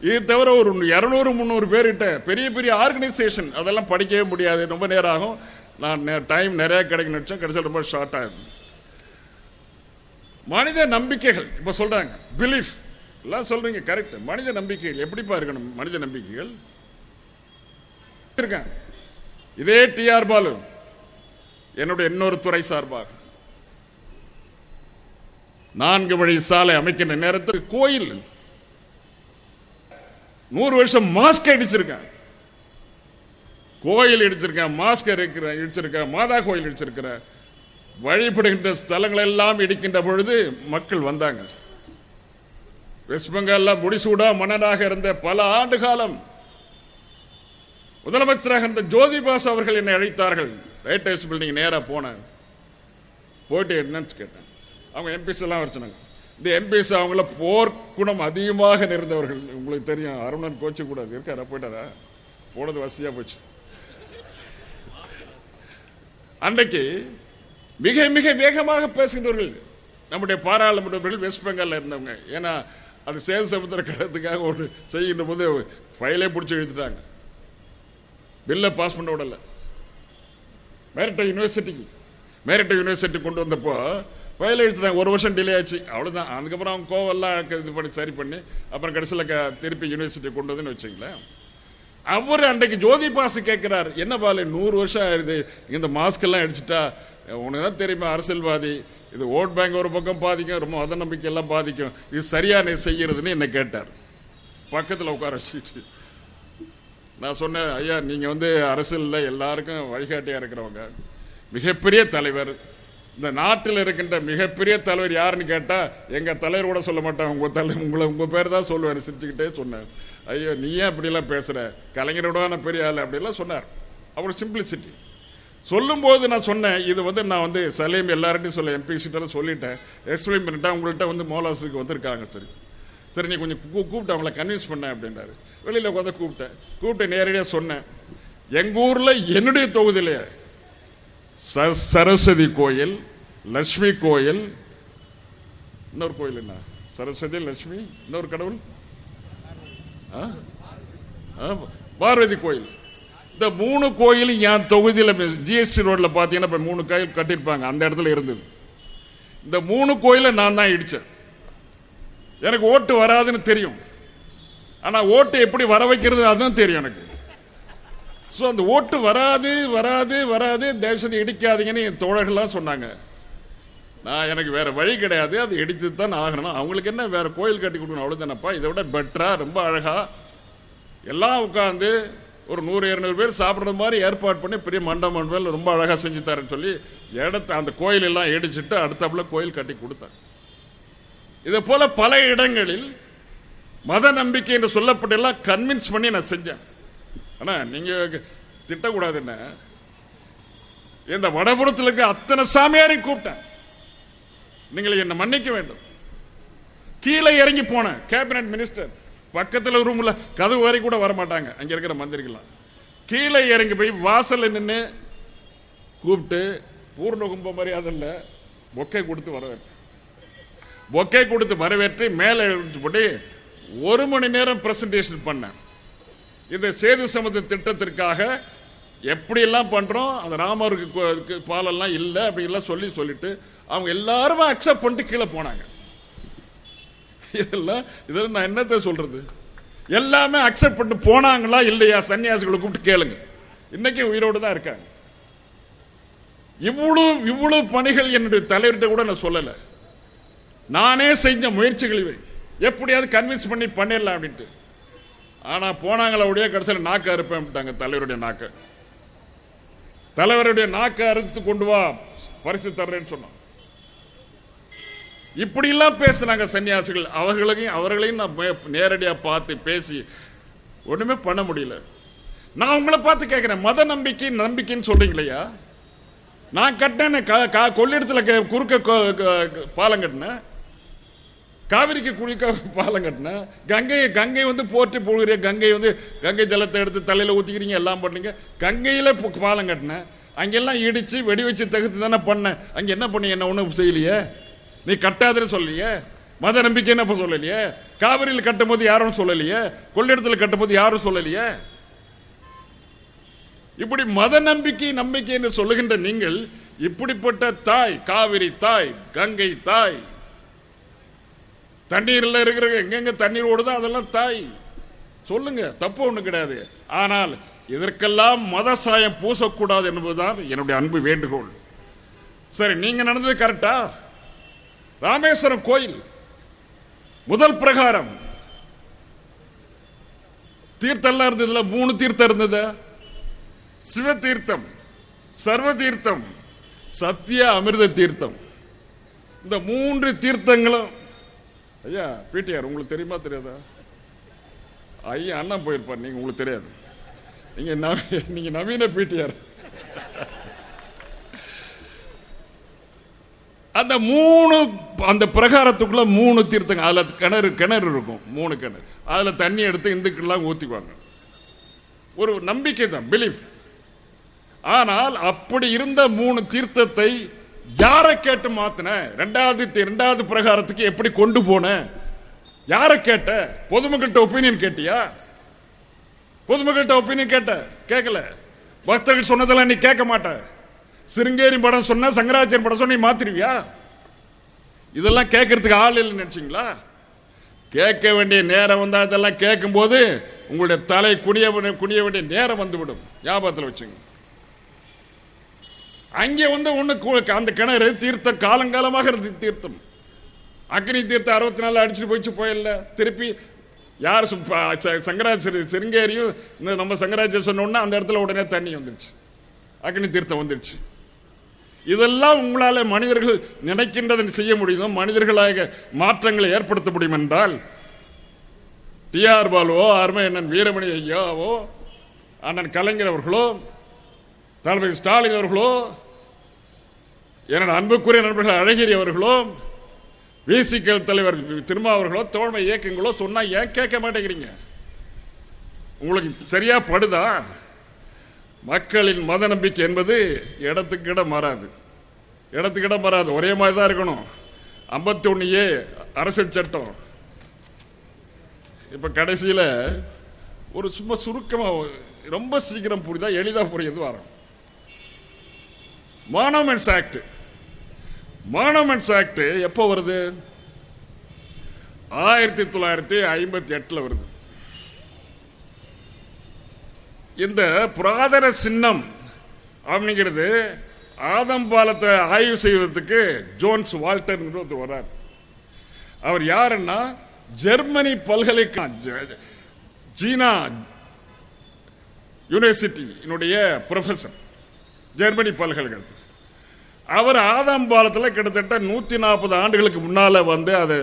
இது தவிர ஒரு இரநூறு முந்நூறு பேர்கிட்ட பெரிய பெரிய ஆர்கனைசேஷன் அதெல்லாம் படிக்கவே முடியாது. ரொம்ப நேரம் ஆகும். நான் டைம் நிறைய கிடைக்கணும் நினச்சேன். கடைசியில் ரொம்ப ஷார்ட் ஆகுது மனித நம்பிக்கைகள் இப்போ சொல்கிறாங்க பிலீஃப் எல்லாம் சொல்றீங்க கரெக்ட் மனித நம்பிக்கைகள் எப்படிப்பா இருக்கணும்? மனித நம்பிக்கைகள்? இருக்கேன் இதே டிஆர் பாலு என்னுடைய இன்னொரு துறை சார்பாக. நான்கு வழி சாலை அமைக்கின்ற நேரத்தில் கோயில். நூறு வருஷம் மாஸ்க் அடிச்சிருக்கேன் கோயில் இடிச்சிருக்கேன் மாஸ்க் இருக்கிறேன் இடிச்சிருக்கேன் மாதா கோயில் இடிச்சிருக்கிறேன் வழிபடுகின்ற ஸ்தலங்கள் எல்லாம் இடிக்கின்ற பொழுது மக்கள் வந்தாங்க. வெஸ்ட் பெங்கால்ல முடிசூடா மன்னனாக இருந்த பல ஆண்டு காலம் முதலமைச்சராக இருந்த ஜோதிபாஸ் அவர்கள் என்னை அழைத்தார்கள். ரைட் ஹவுஸ் பில்டிங் நேரா போனேன் போயிட்டு என்னன்னு கேட்டேன். அவங்க எம்பிஸ் எல்லாம் வச்சுனாங்க சொன்னாங்க. இந்த எம்பிஸ் அவங்கள போர்க்குணம் அதிகமாக நிறைந்தவர்கள். உங்களுக்கு தெரியும் அருணன் கோச்சு கூடாது இருக்காரா? போயிட்டாரா? போனது வசதியா போச்சு. அன்றைக்கு மிக மிக வேகமாக பேசுகின்றவர்கள் நம்முடைய பாராளுமன்றவர்கள் வெஸ்ட் பெங்காலில் இருந்தவங்க. ஏன்னா அது சேது சமுத்திர கழகத்துக்காக ஒன்று செய்கின்ற போது ஃபைலே பிடிச்சி இழுத்துட்டாங்க. பில்லை பாஸ் பண்ண விடல மேரிட்ட யூனிவர்சிட்டிக்கு மேரிட்ட யூனிவர்சிட்டி கொண்டு வந்தப்போ ஃபைல் எழுத்துட்டாங்க ஒரு வருஷம் டிலே ஆச்சு. அவ்வளோதான் அதுக்கப்புறம் அவங்க கோவெல்லாம் இது பண்ணி சரி பண்ணி அப்புறம் கடைசியில் க திருப்பி யூனிவர்சிட்டி கொண்டு வந்துன்னு வச்சுங்களேன் அவர் அன்றைக்கு ஜோதி பாசு கேட்குறாரு. என்ன பாலு நூறு வருஷம் ஆயிடுது இந்த மாஸ்க் எல்லாம் அடிச்சுட்டா உனக்கு தான் தெரியுமா அரசியல்வாதி இது ஓட் பேங்க் ஒரு பக்கம் பாதிக்கும் ரொம்ப மத நம்பிக்கையெல்லாம் பாதிக்கும். இது சரியாக செய்கிறதுன்னு செய்யறதுன்னு கேட்டார். பக்கத்தில் உட்கார வச்சுட்டு. நான் சொன்னேன் ஐயா நீங்கள் வந்து அரசியலில் எல்லாருக்கும் வழிகாட்டியாக இருக்கிறவங்க. மிகப்பெரிய தலைவர். இந்த நாட்டில் இருக்கின்ற மிகப்பெரிய தலைவர் யாருன்னு கேட்டால் எங்கள் தலைவர் கூட சொல்ல மாட்டேன். உங்கள் தலை உங்களை உங்கள் பேர் தான் சொல்லுவேன் சிரிச்சுக்கிட்டே சொன்னேன் ஐயோ நீ ஏன் அப்படிலாம் பேசுகிற கலைஞரோட பெரிய ஆள் அப்படிலாம் சொன்னார். அவர் சிம்பிளிசிட்டி சொல்லும்போது நான் சொன்னேன் இது வந்து நான் வந்து சலீம் எல்லார்ட்டையும் சொல்ல எம்பி சொல்லிட்டேன். எக்ஸ்பிளைன் பண்ணிட்டேன் உங்கள்கிட்ட வந்து மோலாஸுக்கு வந்திருக்காங்க சரி. சரி நீ கொஞ்சம் கூப்பிட்டேன் கூப்பிட்டு அவங்கள கன்வின்ஸ் பண்ணேன் அப்படின்றாரு வெளியில் உட்காந்து கூப்பிட்டேன். கூப்பிட்டு நேரடியாக சொன்னேன். எங்கள் ஊரில் என்னுடைய தொகுதியில் ச- சரஸ்வதி கோயில் லக்ஷ்மி கோயில் இன்னொரு கோயில் என்ன? சரஸ்வதி லட்சுமி இன்னொரு கடவுள்? ஆ? ஆ, பார்வதி கோயில். இந்த மூணு கோயிலும் என் தொகுதியில் ஜிஎஸ்டி ரோட்டில் பார்த்தீங்கன்னா இப்போ மூணு கோயில் கட்டியிருப்பாங்க. அந்த இடத்துல இருந்தது. இந்த மூணு கோயிலை நான் தான் இடித்தேன் எனக்கு ஓட்டு வராதுன்னு தெரியும். ஆனால் ஓட்டு எப்படி வர வைக்கிறது அதுவும் தெரியும் எனக்கு. ஸோ அந்த ஓட்டு வராது வராது வராது தேசத்தை இடிக்காதீங்கன்னு என் தோழர்கள்லாம் சொன்னாங்க. நான் எனக்கு வேற வழி கிடையாது. அது இடித்து தான் ஆகணும். அவங்களுக்கு என்ன வேற கோயில் கட்டி கொடுக்கணும்? அவ்வளவுதானப்பா? இதை விட பெட்டரா ரொம்ப அழகா எல்லாம் உட்காந்து ஒரு நூறு இருநூறு பேர் சாப்பிட்ற மாதிரி ஏற்பாடு பண்ணி பெரிய மண்டபம் மண்டபம் ரொம்ப அழகாக செஞ்சு தரேன்னு சொல்லி இடத்த அந்த கோயிலெல்லாம் இடிச்சிட்டு அடுத்தாப்புல கோயில் கட்டி கொடுத்தாங்க. இதே போல பல இடங்களில் மத நம்பிக்கை என்று சொல்லப்பட்டெல்லாம் கன்வின்ஸ் பண்ணி நான் செஞ்சேன். ஆனால் நீங்கள் திட்டக்கூடாது என்ன? இந்த வடபுறத்தில் இருக்க அத்தனை சாமியாரையும் கூப்பிட்டேன். நீங்கள் என்னை மன்னிக்க வேண்டும். கீழே இறங்கி போனேன் கேபினட் மினிஸ்டர் பக்கத்தில் ரூமில் கதவு வரை கூட வர மாட்டாங்க இருக்கிற மந்திரிகள்லாம். கீழே இறங்கி போய் வாசலில் நின்று கூப்பிட்டு பூர்ண கும்ப மரியாதையில் பொக்கை கொடுத்து வரவேற்று பொக்கை கொடுத்து வரவேற்று மேலே எடுத்து போட்டு ஒரு மணி நேரம் பிரசன்டேஷன் பண்ணேன். இந்த சேது சமத திட்டத்திற்காக எப்படியெல்லாம் பண்ணுறோம் அந்த ராமருக்கு பாலெல்லாம் இல்லை அப்படிலாம் சொல்லி சொல்லிட்டு அவங்க எல்லாருமே அக்செப்ட் பண்ணிட்டு கீழே போனாங்க. இதெல்லாம் இதெல்லாம் நான் என்னத்த சொல்றது? எல்லாமே அக்செப்ட் பண்ணிட்டு போனாங்களா இல்லையா? சன்னியாசிகளை கூப்பிட்டு கேளுங்க. இன்னைக்கு உயிரோடு தான் இருக்காங்க. இவ்வளவு இவ்வளவு பணிகள் என்னுடைய தலைவர்கிட்ட கூட நான் சொல்லல. நானே செஞ்ச முயற்சிகள் இவை. எப்படியாவது கன்வின்ஸ் பண்ணி பண்ணிடலாம் அப்படின்ட்டு. ஆனா போனாங்களா உடைய கடைசியில் நாக்க அறுப்பேன்ட்டாங்க தலைவருடைய நாக்க. தலைவருடைய நாக்க அறுத்து கொண்டு வா பரிசு தர்றேன்னு சொன்னான். இப்படிலாம் எல்லாம் பேசுனாங்க சன்னியாசிகள். அவர்களையும் அவர்களையும் நான் நேரடியாக பார்த்து பேசி ஒன்றுமே பண்ண முடியல. நான் உங்களை பார்த்து கேட்குறேன் மத நம்பிக்கை நம்பிக்கைன்னு சொல்றீங்களையா? நான் கட்டினேன் கா- கா- குறுக்க பாலம் கட்டினேன். காவிரிக்கு குளிக்க பாலம் கட்டினேன். கங்கை கங்கை வந்து போற்றி போகிற கங்கை வந்து கங்கை ஜலத்தை எடுத்து தலையில் ஊற்றிக்கிறீங்க எல்லாம் பண்ணீங்க கங்கையில் பாலம் கட்டினேன். அங்கெல்லாம் இடித்து வெடி வச்சு தகுத்து தானே பண்ணேன். அங்கே என்ன பண்ணி என்ன ஒன்றும் செய்யலையே? நீ கட்டாதுன்னு சொல்லலையே? மத நம்பிக்கைன்னு அப்ப சொல்லலையே? காவிரியில் கட்டும் போது யாரும் சொல்லலையே? கொள்ளிடத்தில் கட்டும் போது யாரும் சொல்லலையே? இப்படி மத நம்பிக்கை நம்பிக்கை என்று சொல்லுகின்ற நீங்கள் இப்படிப்பட்ட தாய் காவிரி தாய் கங்கை தாய் தண்ணீர்ல இருக்கிற எங்கெங்க தண்ணீர் ஓடுதோ அதெல்லாம் தாய். சொல்லுங்க தப்பு ஒண்ணு கிடையாது. ஆனால் இதற்கெல்லாம் மத சாயம் பூசக்கூடாது என்பதுதான் என்னுடைய அன்பு வேண்டுகோள். சரி நீங்க நடந்தது கரெக்டா ராமேஸ்வரம் கோயில். முதல் பிரகாரம். தீர்த்தம்லாம் இருந்ததுல மூணு தீர்த்தம் இருந்தது. சிவ தீர்த்தம் சர்வ தீர்த்தம் சத்திய அமிர்த தீர்த்தம். இந்த மூன்று தீர்த்தங்களும் ஐயா பிடிஆர் உங்களுக்கு தெரியுமா தெரியாதா? ஐயா அண்ணன் போயிருப்பார் நீங்க உங்களுக்கு தெரியாது. நீங்க நவீ- நீங்க நவீன பிடிஆர். அந்த மூணு அந்த பிரகாரத்துக்குள்ள மூணு தீர்த்தங்க. அதுல கிணறு கிணறு இருக்கும். மூணு கிணறு. அதுல தண்ணி எடுத்து இந்துக்கள்லாம் ஊத்திக்குவாங்க. ஒரு நம்பிக்கை தான். பிலீஃப் ஆனால் அப்படி இருந்த மூணு தீர்த்தத்தை யாரை கேட்டு மாத்தின? ரெண்டாவது ரெண்டாவது பிரகாரத்துக்கு எப்படி கொண்டு போன? யாரை கேட்ட? பொதுமக்கள்கிட்ட ஒப்பீனியன் கேட்டியா? பொதுமக்கள்கிட்ட ஒப்பீனியன் கேட்ட? கேட்கல பக்தர்கள் சொன்னதெல்லாம் நீ கேட்க மாட்ட. சிருங்கேரி படம் சொன்னா சங்கராச்சாரியன் படம் சொன்ன மாத்திருவியா? இதெல்லாம் கேட்கறதுக்கு ஆள் இல்லைன்னு நினைச்சிங்களா? கேட்க வேண்டிய நேரம் வந்தால் இதெல்லாம் கேட்கும்போது உங்களுடைய தலை குனிய குனிய வேண்டிய நேரம் வந்துவிடும். ஞாபகத்தில் வச்சுங்க. அங்கே வந்து ஒன்று அந்த கிணறு தீர்த்தம் காலங்காலமாக இருந்து தீர்த்தம். அக்னி தீர்த்தம் அறுபத்தி நாலு அடிச்சுட்டு போயிச்சு போயிடல திருப்பி யார் சு- ச- சங்கராச்சாரிய சிருங்கேரியும் இந்த நம்ம சங்கராச்சாரிய சொன்ன உடனே அந்த இடத்துல உடனே தண்ணி வந்துருச்சு. அக்னி தீர்த்தம் வந்துருச்சு. இதெல்லாம் உங்களால் மனிதர்கள் நினைக்கின்றதை செய்ய முடியும்? மனிதர்களாக மாற்றங்களை ஏற்படுத்த முடியும் என்றால் டிஆர் பாலுவோ அருமையண்ணன் வீரமணி ஐயாவோ அண்ணன் கலைஞர் அவர்களோ தளபதி ஸ்டாலின் அவர்களோ என்னோட அன்புக்குரிய நண்பர்கள் அழகிரி அவர்களோ விசிக்கல் தலைவர் திருமாவர்களோ தோழமை இயக்கங்களோ சொன்னால் ஏன் கேட்க மாட்டேங்கிறீங்க? உங்களுக்கு சரியா படுதா? மக்களின் மத நம்பிக்கை என்பது இடத்துக்கு இடம் மாறாது. இடத்துக்கு இடம் மாறாது. ஒரே மாதிரி தான் இருக்கணும். ஐம்பத்தி ஒன்று ஏ அரசியல் சட்டம். இப்போ கடைசியில் ஒரு சும்மா சுருக்கமாக ரொம்ப சீக்கிரம் புரியுதா எளிதாக புரியுது வரும். மானமெண்ட்ஸ் ஆக்ட் மானமெண்ட்ஸ் ஆக்ட் எப்போ வருது? ஆயிரத்தி தொள்ளாயிரத்தி ஐம்பத்தி எட்டில் வருது. இந்த புராதன சின்னம் அப்படிங்கிறது ஆதம்பாலத்தை ஆய்வு செய்வதற்கு ஜோன்ஸ் வால்டர் ஒருத்தர் வர்றார். அவர் யாருன்னா ஜெர்மனி பல்கலைக்கழக சீனா யூனிவர்சிட்டியினுடைய ப்ரொஃபஸர் ஜெர்மனி பல்கலைக்கழகத்தில் அவர் ஆதம்பாலத்தில் கிட்டத்தட்ட நூற்றி நாற்பது ஆண்டுகளுக்கு முன்னால் வந்து அதை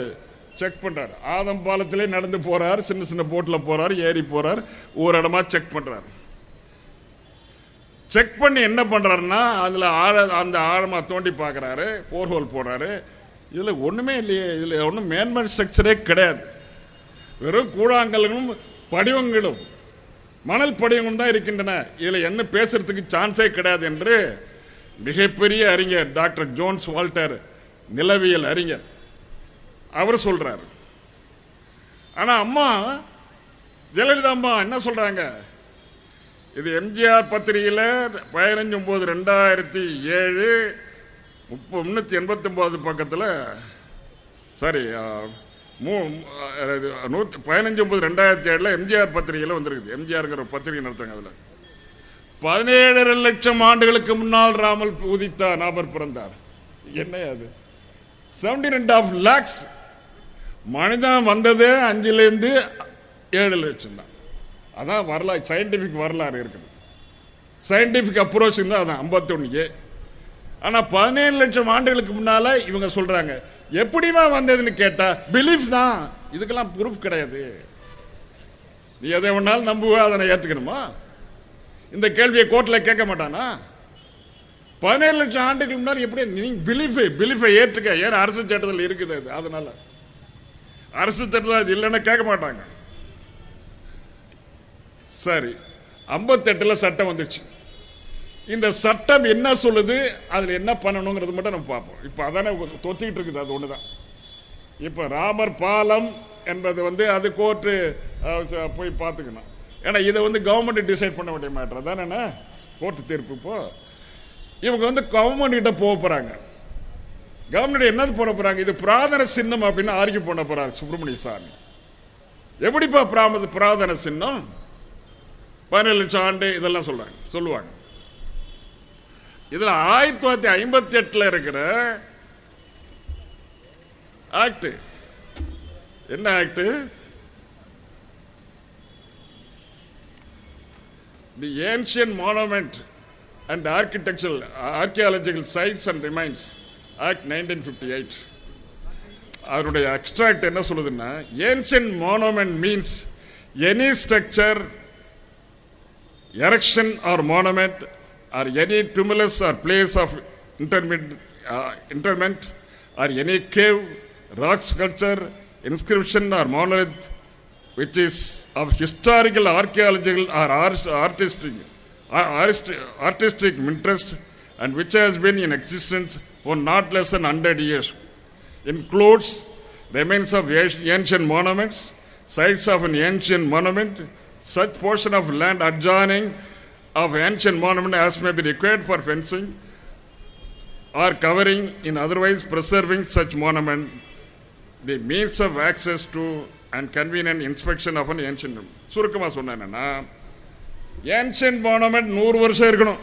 செக் பண்றாரு. ஆதம்பாலத்திலே நடந்து போகிறார் சின்ன சின்ன போட்டில் போகிறார் ஏறி போகிறார் ஒரு இடமா செக் பண்ணுறாரு செக் பண்ணி என்ன பண்ணுறாருன்னா அதில் ஆழ அந்த ஆழமாக தோண்டி பார்க்கறாரு போர்ஹோல் போடுறாரு இதில் ஒன்றுமே இல்லையே இதில் ஒன்றும் மேன்மேன் ஸ்ட்ரக்சரே கிடையாது. வெறும் கூழாங்கல்களும் படிவங்களும் மணல் படிவங்களும் தான் இருக்கின்றன. இதில் என்ன பேசுறதுக்கு சான்ஸே கிடையாது என்று மிகப்பெரிய அறிஞர் டாக்டர் ஜோன்ஸ் வால்டர் நிலவியல் அறிஞர் அவர் சொல்கிறார் ஆனால் அம்மா ஜெயலலிதா அம்மா என்ன சொல்கிறாங்க இது எம்ஜிஆர் பத்திரிகையில் பதினஞ்சு ஒம்பது ரெண்டாயிரத்தி ஏழு முப்பது முந்நூற்றி எண்பத்தொம்போது பக்கத்தில் சாரி மூ நூற்றி பதினஞ்சு ஒம்பது ரெண்டாயிரத்தி ஏழில் எம்ஜிஆர் பத்திரிகையில் வந்திருக்குது. எம்ஜிஆருங்கிற ஒரு பத்திரிகை நடத்துங்க அதில். பதினேழரை லட்சம் ஆண்டுகளுக்கு முன்னால் ராமல் உதித்தார் நாபர் பிறந்தார். என்ன அது? செவன்டி ரெண்டு ஆஃப் லேக்ஸ் மனிதன் வந்ததே அஞ்சுலேருந்து ஏழு லட்சம் தான் அதான் வரலாறு சயின்டிஃபிக் வரலாறு இருக்குது. சயின்டிஃபிக் அப்ரோச் தான் அதான் ஐம்பத்தொன்னுக்கு ஆனால் பதினேழு லட்சம் ஆண்டுகளுக்கு முன்னால் இவங்க சொல்கிறாங்க எப்படிமா வந்ததுன்னு கேட்டால் பிலீஃப் தான். இதுக்கெல்லாம் ப்ரூஃப் கிடையாது. நீ எதை வேணாலும் நம்புவ அதனை ஏற்றுக்கணுமா இந்த கேள்வியை கோர்ட்டில் கேட்க மாட்டானா? பதினேழு லட்சம் ஆண்டுகளுக்கு முன்னாடி எப்படி நீ பிலீஃபு பிலீஃபை ஏற்றுக்க ஏன்னா அரசு சட்டத்தில் இருக்குது அது அதனால். அரசு சட்டத்தில் அது இல்லைன்னா கேட்க மாட்டாங்க. சரி ஐம்பத்தெட்டில் சட்டம் வந்துச்சு இந்த சட்டம் என்ன சொல்லுது அதில் என்ன பண்ணணுங்கிறது மட்டும் நம்ம பார்ப்போம். இப்போ அதானே தொத்திக்கிட்டு இருக்குது அது ஒன்று தான் இப்போ ராமர் பாலம் என்பது வந்து அது கோர்ட்டு போய் பார்த்துக்கணும். ஏன்னா இதை வந்து கவர்மெண்ட் டிசைட் பண்ண வேண்டிய மேட்ரு தானே கோர்ட்டு தீர்ப்பு இப்போ. இவங்க வந்து கவர்மெண்ட் கிட்ட போக போகிறாங்க கவர்மெண்ட் என்னது போட போகிறாங்க இது புராதன சின்னம் அப்படின்னு ஆர்கியூ பண்ண போகிறார் சுப்பிரமணிய சாமி. எப்படிப்பா பிராமது புராதன சின்னம்? பதினேழு லட்சம் ஆண்டு இதெல்லாம் சொல்றாங்க சொல்லுவாங்க. இதுல ஆயிரத்தி தொள்ளாயிரத்தி ஐம்பத்தி எட்டுல இருக்கிற ஆக்ட் என்ன act the ancient monument and architectural archaeological sites and remains act nineteen fifty eight அதனுடைய எக்ஸ்ட்ராக்ட் என்ன சொல்லுதுன்னா ancient monument means any structure erection or monument or any tumulus or place of interment, uh, interment or any cave, rock sculpture, inscription or monolith which is of historical, archaeological or art- artistic, ar- artistic interest and which has been in existence for not less than 100 years. Includes remains of ancient monuments, sites of an ancient monument, such portion of land adjoining of ancient monument as may be required for fencing or covering in otherwise preserving such monument, the means of access to and convenient inspection of an ancient சுருக்கமாக சொன்னேன்னா ஏன்ஷியன்ட் மானுமெண்ட் நூறு வருஷம் இருக்கணும்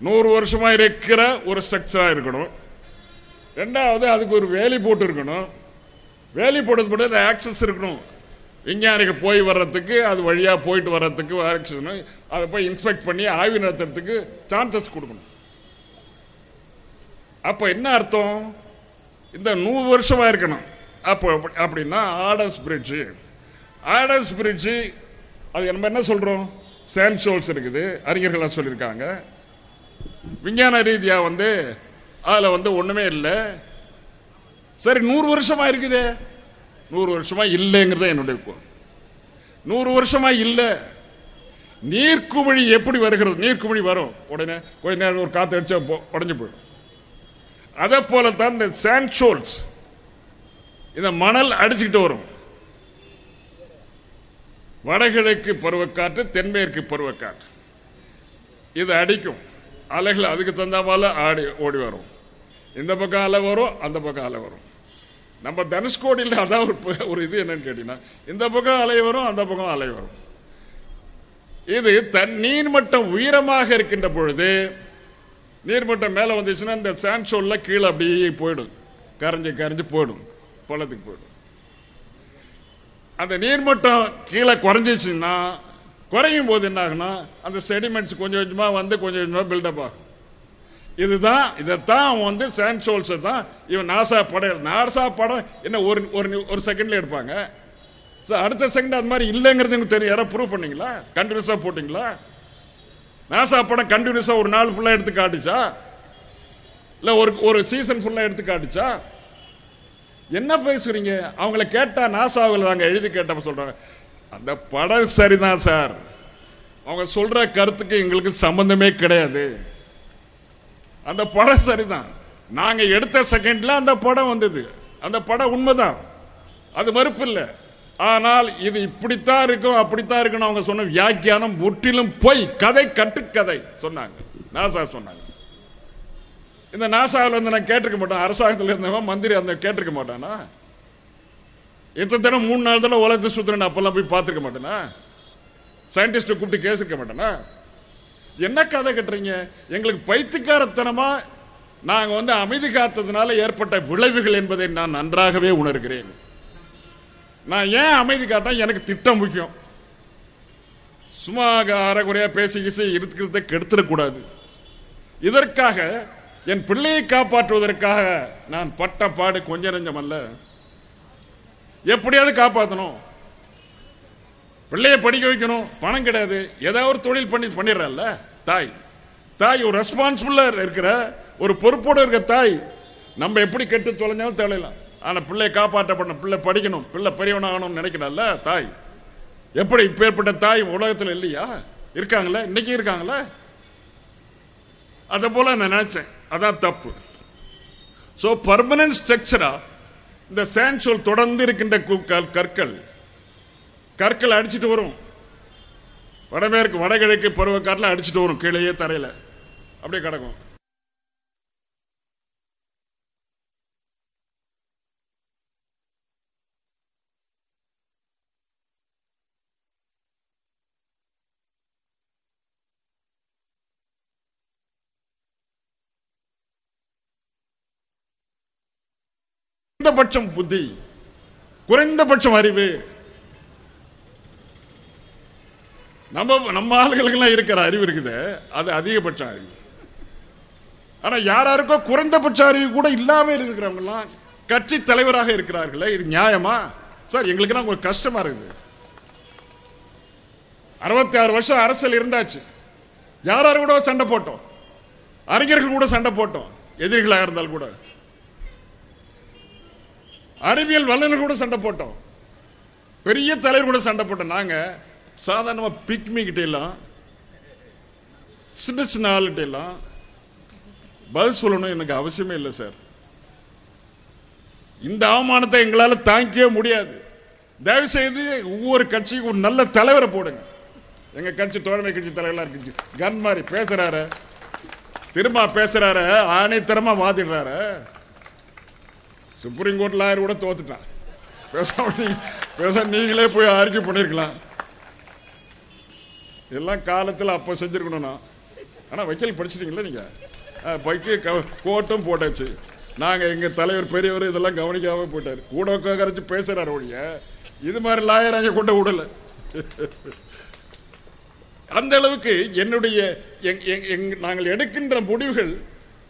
நூறு வருஷமாக இருக்கிற ஒரு ஸ்ட்ரக்சராக இருக்கணும் ரெண்டாவது அதுக்கு ஒரு வேலி போட்டு இருக்கணும் வேலி போட்டது மட்டும் ஆக்சஸ் இருக்கணும் விஞ்ஞானிக்கு போய் வர்றதுக்கு அது வழியாக போயிட்டு வர்றதுக்கு ஆக்சஸ் அதை போய் இன்ஸ்பெக்ட் பண்ணி ஆய்வு நடத்துறதுக்கு சான்சஸ் கொடுக்கணும். அப்போ என்ன அர்த்தம்? இந்த நூறு வருஷமாக இருக்கணும். அப்போ அப்படின்னா ஆடஸ் பிரிட்ஜு ஆடஸ் பிரிட்ஜு அது நம்ம என்ன சொல்கிறோம் சேண்ட் ஷோல்ஸ் இருக்குது. அறிஞர்கள்லாம் சொல்லியிருக்காங்க. விஞ்ஞான ரீதியாக வந்து அதில் வந்து ஒன்றுமே இல்லை. சரி நூறு வருஷமாக இருக்குதே. நூறு வருஷமா இல்லைங்கிறது என்னுடைய கோரிக்கை. நூறு வருஷமா இல்லை. நீர்க்குமிழி எப்படி வருகிறது? நீர்க்குமிழி வரும். உடனே கொஞ்ச நேரம் ஒரு காற்று அடிச்சா போ- போயிடும். அதே போல தான் இந்த சாண்ட் ஷோல்ஸ் இந்த மணல் அடிச்சுக்கிட்டு வரும். வடகிழக்கு பருவக்காற்று தென்மேற்கு பருவக்காற்று. இது அடிக்கும். அலைகள் அதுக்கு தகுந்த போல ஆடி ஓடி வரும். இந்த பக்கம் அலை வரும் அந்த பக்கம் அலை வரும். நம்ம தனுஷ்கோடியில் அதான் ஒரு ப- ஒரு இது என்னன்னு கேட்டீங்கன்னா இந்த பக்கம் அலை வரும் அந்த பக்கம் அலை வரும். இது தன் நீர்மட்டம் உயரமாக இருக்கின்ற பொழுது நீர்மட்டம் மேலே வந்துச்சுன்னா இந்த சான்சோல்ல கீழே அப்படியே போயிடும். கரைஞ்சு கரைஞ்சு போயிடும். பள்ளத்துக்கு போயிடும். அந்த நீர்மட்டம் கீழே குறைஞ்சிச்சுன்னா குறையும் போது என்ன ஆகுனா அந்த செடிமெண்ட்ஸ் கொஞ்சம் கொஞ்சமாக வந்து கொஞ்சம் கொஞ்சமாக பில்டப் ஆகும். இதுதான் இதைத்தான் அவன் வந்து சாண்ட் சோல்ஸை தான் இவன் நாசா படம் நாசா படம் என்ன ஒரு ஒரு ஒரு செகண்டில் எடுப்பாங்க? ஸோ அடுத்த செகண்ட் அது மாதிரி இல்லைங்கிறது எனக்கு தெரியும். யாராவது ப்ரூவ் பண்ணீங்களா? கண்டினியூஸாக போட்டிங்களா? நாசா படம் கண்டினியூஸாக ஒரு நாள் ஃபுல்லாக எடுத்து காட்டுச்சா? இல்லை ஒரு ஒரு சீசன் ஃபுல்லாக எடுத்து காட்டுச்சா? என்ன பேசுறீங்க? அவங்கள கேட்டால் நாசாவில் நாங்கள் எழுதி கேட்டப்ப சொல்கிறாங்க அந்த படம் சரிதான் சார் அவங்க சொல்கிற கருத்துக்கு எங்களுக்கு சம்மந்தமே கிடையாது. அந்த படம் சரிதான். நாங்க எடுத்த செகண்ட்ல அந்த படம் வந்தது. அந்த படம் உண்மைதான். அது மறுப்பு இல்லை. ஆனால் இது இப்படித்தான் இருக்கும் அப்படித்தான் இருக்கும் அவங்க சொன்ன வியாக்கியானம் முற்றிலும் போய். கதை கட்டுக்கதை சொன்னாங்க. நாசா சொன்னாங்க. இந்த நாசாவில் இருந்து நான் கேட்டிருக்க மாட்டேன். அரசாங்கத்தில் இருந்தவன் மந்திரி அந்த கேட்டிருக்க மாட்டானா? எத்தனை தடவை மூணு நாள் தடவை உலகத்தை சுத்துறேன் அப்பெல்லாம் போய் பார்த்துருக்க மாட்டேனா? சயின்டிஸ்ட்டை கூப்பிட்டு கேசிருக்க மாட்டேனா? என்ன கதை கட்டுறீங்க? எங்களுக்கு பைத்தியக்காரத்தனமா நாங்கள் வந்து அமைதி காத்ததுனால ஏற்பட்ட விளைவுகள் என்பதை நான் நன்றாகவே உணர்கிறேன். நான் ஏன் அமைதி காட்டேன் எனக்கு திட்டம் முக்கியம். சும்மா அறகுறையாக பேசி கீசி இருக்கிறத கெடுத்துடக்கூடாது. இதற்காக என் பிள்ளையை காப்பாற்றுவதற்காக நான் பட்ட பாடு கொஞ்ச நெஞ்சம் அல்ல எப்படியாவது காப்பாற்றணும் பிள்ளையை படிக்க வைக்கணும். பணம் கிடையாது. ஏதாவது ஒரு தொழில் பண்ணி பண்ணிடுறல்ல தாய். தாய் ஒரு ரெஸ்பான்சிபிளாக இருக்கிற ஒரு பொறுப்போடு இருக்கிற தாய். நம்ம எப்படி கெட்டு தொலைஞ்சாலும் தேவையில்லாம் ஆனால் பிள்ளையை காப்பாற்றப்படணும் பிள்ளை படிக்கணும் பிள்ளை பெரியவனாகணும்னு நினைக்கிறல்ல தாய். எப்படி இப்பேற்பட்ட தாய் உலகத்தில் இல்லையா? இருக்காங்களே? இன்னைக்கு இருக்காங்களே? அதை போல் நான் நினச்சேன். அதான் தப்பு. ஸோ பர்மனன்ட் ஸ்ட்ரக்சராக இந்த சான்சோல் தொடர்ந்து இருக்கின்ற கு- கற்கள் கற்கள் அடிச்சிட்டு வரும். வடமேற்கு வடகிழக்கு பருவக்காட்டில் அடிச்சிட்டு வரும் கீழேயே தரையில. அப்படியே கிடக்கும். குறைந்தபட்சம் புத்தி குறைந்தபட்சம் அறிவு நம்ம நம்ம ஆளுகளுக்கெல்லாம் இருக்கிற அறிவு இருக்குது. அது அதிகபட்ச அறிவு. ஆனா யாராருக்கோ குறைந்தபட்ச அறிவு கூட இல்லாமல் இருக்கிறவங்கலாம் கட்சி தலைவராக இருக்கிறார்களே இது நியாயமா? சார் எங்களுக்குலாம் கொஞ்சம் கஷ்டமா இருக்குது. அறுபத்தி ஆறு வருஷம் அரசியல் இருந்தாச்சு. யார் கூட சண்டை போட்டோம்? அறிஞர்கள் கூட சண்டை போட்டோம் எதிரிகளாக இருந்தால் கூட. அறிவியல் வல்லுநர் கூட சண்டை போட்டோம். பெரிய தலைவர் கூட சண்டை போட்டோம் நாங்கள் சாதாரணமாக பிக்மிகிட்டே எல்லாம் சின்ன சின்ன ஆளுகிட்ட எல்லாம் பதில் சொல்லணும் எனக்கு அவசியமே இல்லை சார் இந்த அவமானத்தை எங்களால் தாங்கிக்கவே முடியாது. தயவு செய்து ஒவ்வொரு கட்சிக்கும் ஒரு நல்ல தலைவரை போடுங்க. எங்கள் கட்சி தோழமை கட்சி தலைவராக இருக்கு. கன் மாதிரி பேசுறாரு. திரும்ப பேசுகிறார ஆணைத்தரமாக வாதிடுறாரு. சுப்ரீம் கோர்ட் லாயர் கூட தோத்துட்டான். பேச பேச நீங்களே போய் அறிக்கை பண்ணியிருக்கலாம் எல்லாம் காலத்தில் அப்போ செஞ்சிருக்கணும் ஆனால் வக்கீல் படிச்சிட்டீங்களா நீங்கள் பைக்கு கோட்டும் போட்டாச்சு. நாங்கள் எங்கள் தலைவர் பெரியவர் இதெல்லாம் கவனிக்காமல் போட்டார் கூட உட்காந்து பேசுகிறார் ஒழிய. இது மாதிரி லாயர் அங்கே கொண்டு விடல. அந்த அளவுக்கு என்னுடைய எங்- எங்- நாங்கள் எடுக்கின்ற முடிவுகள்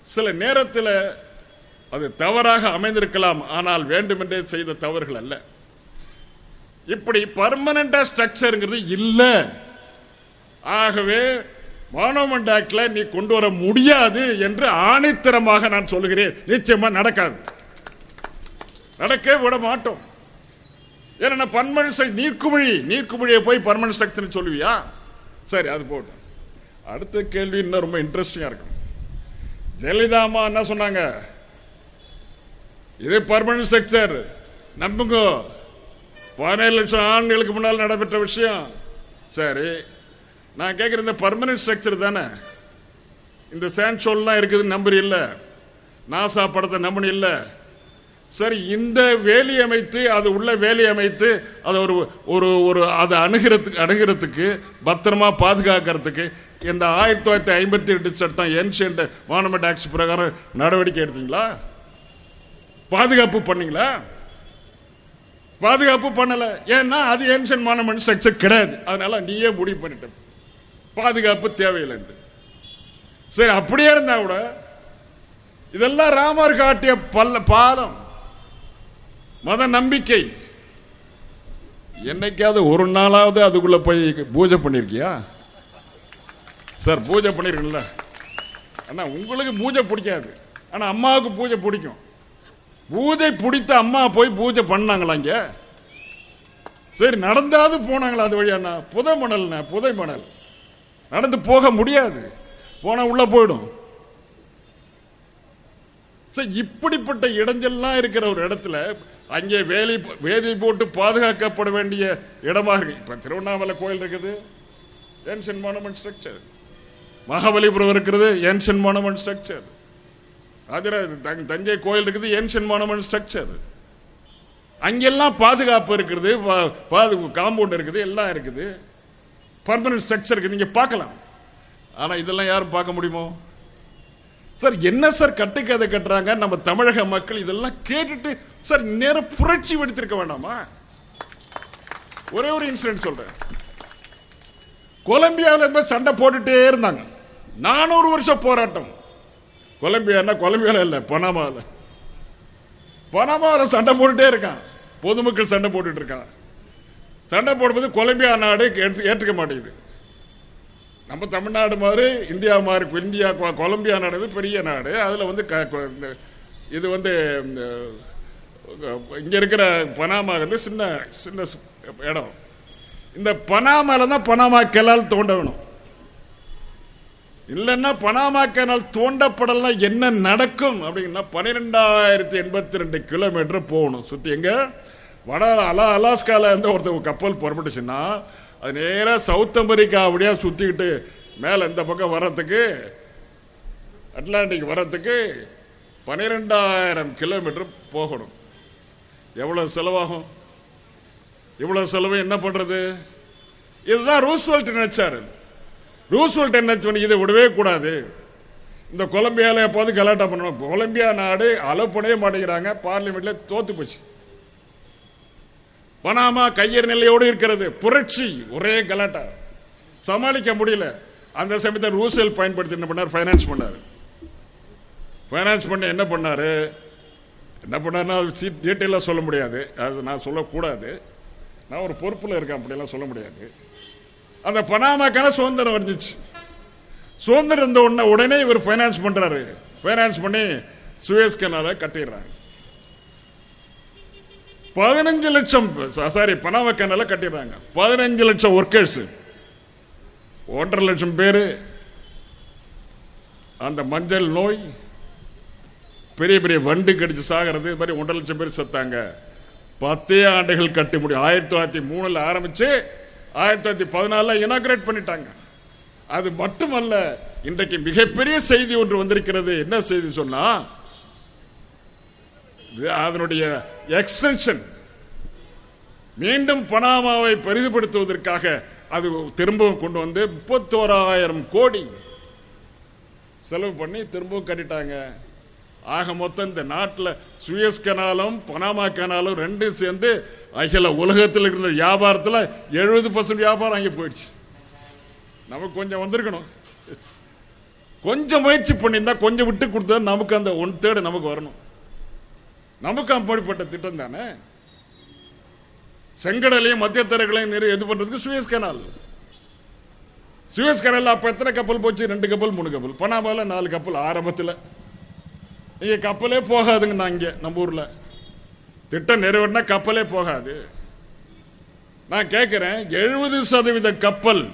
சில நேரத்தில் அது தவறாக அமைந்திருக்கலாம். ஆனால் வேண்டுமென்றே செய்த தவறுகள் அல்ல. இப்படி பர்மனண்டா ஸ்ட்ரக்சருங்கிறது இல்லை. ஆகவே மானோமெண்ட் ஆக்ட்ல நீ கொண்டு வர முடியாது என்று ஆணித்தரமாக நான் சொல்லுகிறேன். நிச்சயமா நடக்காது. நடக்கவே விட மாட்டோம். ஏன்னா பர்மனன்ட் நீர்க்குமிழி நீர்க்குமிழியை போய் பர்மனன்ட் ஸ்ட்ரக்சர் சொல்லுவியா? சரி அது போட்டும். அடுத்த கேள்வி இன்னும் ரொம்ப இன்ட்ரெஸ்டிங்காக இருக்கும். ஜெயலலிதா அம்மா என்ன சொன்னாங்க? இது பர்மனன்ட் ஸ்ட்ரக்சர் நம்புங்க. பதினேழு லட்சம் ஆண்டுகளுக்கு முன்னால் நடைபெற்ற விஷயம். சரி நான் கேட்குற இந்த பர்மனன்ட் ஸ்ட்ரக்சர் தானே? இந்த சேண்ட் ஷோல்லாம் இருக்குதுன்னு நம்பர் இல்லை? நாசா படத்தை நம்பர் இல்லை? சரி இந்த வேலி அமைத்து அது உள்ள வேலி அமைத்து அதை ஒரு ஒரு ஒரு அதை அணுகிறதுக்கு அணுகிறதுக்கு பத்திரமா பாதுகாக்கிறதுக்கு இந்த ஆயிரத்தி தொள்ளாயிரத்தி ஐம்பத்தி எட்டு சட்டம் ஏன்ஷியன்ட் மானுமெண்ட் ஆக்ஸ் பிரகாரம் நடவடிக்கை எடுத்தீங்களா? பாதுகாப்பு பண்ணீங்களா? பாதுகாப்பு பண்ணலை. ஏன்னா அது ஏன்ஷியன்ட் மானுமெண்ட் ஸ்ட்ரக்சர் கிடையாது. அதனால நீயே முடிவு பண்ணிட்ட. பாதுகாப்பு தேவையில்லை சரி அப்படியே இருந்தா கூட இதெல்லாம் ராமர் காட்டிய பல்ல பாலம் மத நம்பிக்கை. என்னைக்காவது ஒரு நாளாவது அதுக்குள்ள போய் பூஜை பண்ணிருக்கியா? சார் பூஜை பண்ணிருக்கீங்களா அண்ணா உங்களுக்கு பூஜை பிடிக்காது. ஆனா அம்மாவுக்கு பூஜை பிடிக்கும். பூஜை பிடித்த அம்மா போய் பூஜை பண்ணாங்களா இங்க? சரி நடந்தாவது போனாங்களா அது வழியாண்ணா புதை மணல்ண்ணா புதை மணல். நடந்து போக முடியாது. போனா உள்ள போயிடும். சரி, இப்படிப்பட்ட இடைஞ்சல்லாம் இருக்கிற ஒரு இடத்துல அங்கே வேலி வேலி போட்டு பாதுகாக்கப்பட வேண்டிய இடமா இருக்கு. இப்ப திருவண்ணாமலை கோயில் இருக்குது. ஏன்ஷன் மானுமெண்ட் ஸ்ட்ரக்சர் மகாபலிபுரம் இருக்கிறது ஏன்ஷன் மானுமெண்ட் ஸ்ட்ரக்சர் ராஜராஜ தங்- தஞ்சை கோயில் இருக்குது ஏன்ஷன் மானுமெண்ட் ஸ்ட்ரக்சர் அங்கெல்லாம் பாதுகாப்பு இருக்கிறது பா- பாது காம்பவுண்ட் இருக்குது எல்லாம் இருக்குது. பர்மனன்ட் ஸ்ட்ரக்சர் இருக்குது நீங்கள் பார்க்கலாம். ஆனால் இதெல்லாம் யாரும் பார்க்க முடியுமோ? சார் என்ன சார் கட்டுக்கதை கட்டுறாங்க? நம்ம தமிழக மக்கள் இதெல்லாம் கேட்டுட்டு சார் நேரம் புரட்சி வெடித்திருக்க வேண்டாமா? ஒரே ஒரு இன்சிடென்ட் சொல்கிறேன் கொலம்பியாவில் இருந்து சண்டை போட்டுட்டே இருந்தாங்க. நானூறு வருஷம் போராட்டம். கொலம்பியான்னா கொலம்பியாவில் இல்லை பனாமாவில் பனாமாவில் சண்டை போட்டுட்டே இருக்கான். பொதுமக்கள் சண்டை போட்டுட்டு இருக்கான். சண்டை போடும்போது கொலம்பியா நாடு ஏற்றுக்க மாட்டேங்குது. நம்ம தமிழ்நாடு மாதிரி இந்தியா மாதிரி இந்தியா கொலம்பியா நாடு பெரிய நாடு. அதில் வந்து க- கொ- இது வந்து இந்த, இருக்கிற பனாமா வந்து சின்ன சின்ன இடம். இந்த பனாமாவில் தான் பனாமா கெலால் தோண்ட வேணும் இல்லைன்னா பனாமா கெனால் தோண்டப்படலாம் என்ன நடக்கும் அப்படின்னா பன்னிரெண்டாயிரத்தி எண்பத்தி ரெண்டு கிலோமீட்டர் போகணும். சுற்றி எங்கே? வட அலா அலாஸ்கால இருந்து ஒருத்தர் கப்பல் புறப்பட்டுச்சுன்னா அது நேராக சவுத் அமெரிக்கா அப்படியே சுற்றிக்கிட்டு மேலே இந்த பக்கம் வர்றதுக்கு அட்லாண்டிக் வர்றதுக்கு பன்னிரெண்டாயிரம் கிலோமீட்டர் போகணும். எவ்வளோ செலவாகும்? இவ்வளோ செலவு என்ன பண்ணுறது இதுதான் ரூஸ்வெல்ட் நினைச்சார். ரூஸ்வெல்ட் என்ன சொன்னி இதை விடவே கூடாது. இந்த கொலம்பியால எப்போது கலாட்டா பண்ணணும். கொலம்பியா நாடு அலோ பண்ணவே மாட்டேங்கிறாங்க. பார்லிமெண்ட்டில் தோத்து போச்சு. பனாமா கையர் நிலையோடு இருக்கிறது. புரட்சி ஒரே கலாட்டா. சமாளிக்க முடியல. அந்த சமயத்தை ரூசல் பயன்படுத்தி என்ன பண்ணார்? ஃபைனான்ஸ் பண்ணார். ஃபைனான்ஸ் பண்ணி என்ன பண்ணாரு? என்ன பண்ணாருன்னா சீட் டீட்டெயிலாக சொல்ல முடியாது. அது நான் சொல்லக்கூடாது. நான் ஒரு பொறுப்பில் இருக்கேன் அப்படியெல்லாம் சொல்ல முடியாது. அந்த பனாமாக்கான சுதந்திரம் வந்துச்சு சுதந்திரம் இருந்த உடனே உடனே இவர் ஃபைனான்ஸ் பண்ணுறாரு ஃபைனான்ஸ் பண்ணி சுயஸ் கனாலை கட்டிடுறாங்க பதினஞ்சு லட்சம் சாரி பனாமா கட்டிடுறாங்க. பதினஞ்சு லட்சம் ஒர்க்கர்ஸ் ஒன்றரை லட்சம் பேர். அந்த மஞ்சள் நோய் பெரிய பெரிய வண்டு கடிச்சு சாகிறது இது மாதிரி ஒன்றரை லட்சம் பேர் செத்தாங்க. பத்தே ஆண்டுகள் கட்டி முடியும் ஆயிரத்தி தொள்ளாயிரத்தி மூணில் ஆரம்பித்து ஆயிரத்தி தொள்ளாயிரத்தி பதினாலில் இனாக்ரேட் பண்ணிட்டாங்க. அது மட்டுமல்ல இன்றைக்கு மிகப்பெரிய செய்தி ஒன்று வந்திருக்கிறது. என்ன செய்தி சொன்னால் அதனுடைய எக்ஸ்டென்ஷன் மீண்டும் பனாமாவை பெரிதுபடுத்துவதற்காக அது திரும்பவும் கொண்டு வந்து முப்பத்தோராயிரம் கோடி செலவு பண்ணி திரும்பவும் கட்டிட்டாங்க. ஆக மொத்தம் இந்த நாட்டில் சுயஸ் கனாலும் பனாமா கனாலும் ரெண்டும் சேர்ந்து அகில உலகத்தில் இருந்த வியாபாரத்தில் எழுபது பர்சன்ட் வியாபாரம் அங்கே போயிடுச்சு. நமக்கு கொஞ்சம் வந்திருக்கணும். கொஞ்சம் முயற்சி பண்ணியிருந்தா கொஞ்சம் விட்டு கொடுத்தா நமக்கு அந்த ஒன் தேர்டு நமக்கு வரணும். நமக்கு அப்படிப்பட்ட திட்டம் தானே? செங்கடலையும் மத்தியத்தரைகளையும் நிறைய இது பண்றதுக்கு சுயஸ் கனால்? சுயஸ் கனால் அப்ப எத்தனை கப்பல் போச்சு? ரெண்டு கப்பல் மூணு கப்பல். பனாமால நாலு கப்பல் ஆரம்பத்தில். இங்க கப்பலே போகாதுங்க நான் இங்க நம்ம ஊர்ல. திட்டம் நிறைவேறினா கப்பலே போகாது. நான் கேட்கிறேன் எழுபது சதவீத கப்பல்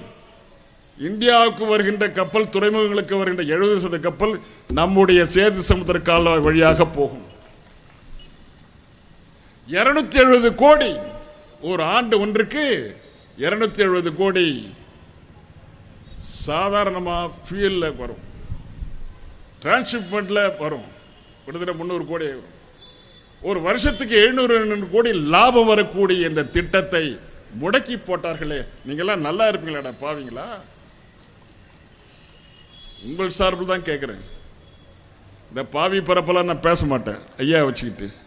இந்தியாவுக்கு வருகின்ற கப்பல் துறைமுகங்களுக்கு வருகின்ற எழுபது சதவீத கப்பல் நம்முடைய சேது சமுத்திர கால்வாய் வழியாக போகும். இருநூத்தி எழுபது கோடி. ஒரு ஆண்டு ஒன்றுக்கு இருநூத்தி எழுபது கோடி சாதாரணமாக ஃபியூலில் வரும். டிரான்ஸ்ஷிப்மெண்ட்ல வரும். கிட்டத்தட்ட முந்நூறு கோடி வரும். ஒரு வருஷத்துக்கு எழுநூறு கோடி லாபம் வரக்கூடிய இந்த திட்டத்தை முடக்கி போட்டார்களே. நீங்கள்லாம் நல்லா இருப்பீங்களாடா பாவீங்களா? உங்கள் சார்பில் தான் கேட்குறேன் இந்த பாவி பரப்பெல்லாம் நான் பேச மாட்டேன். ஐயா வச்சுக்கிட்டு.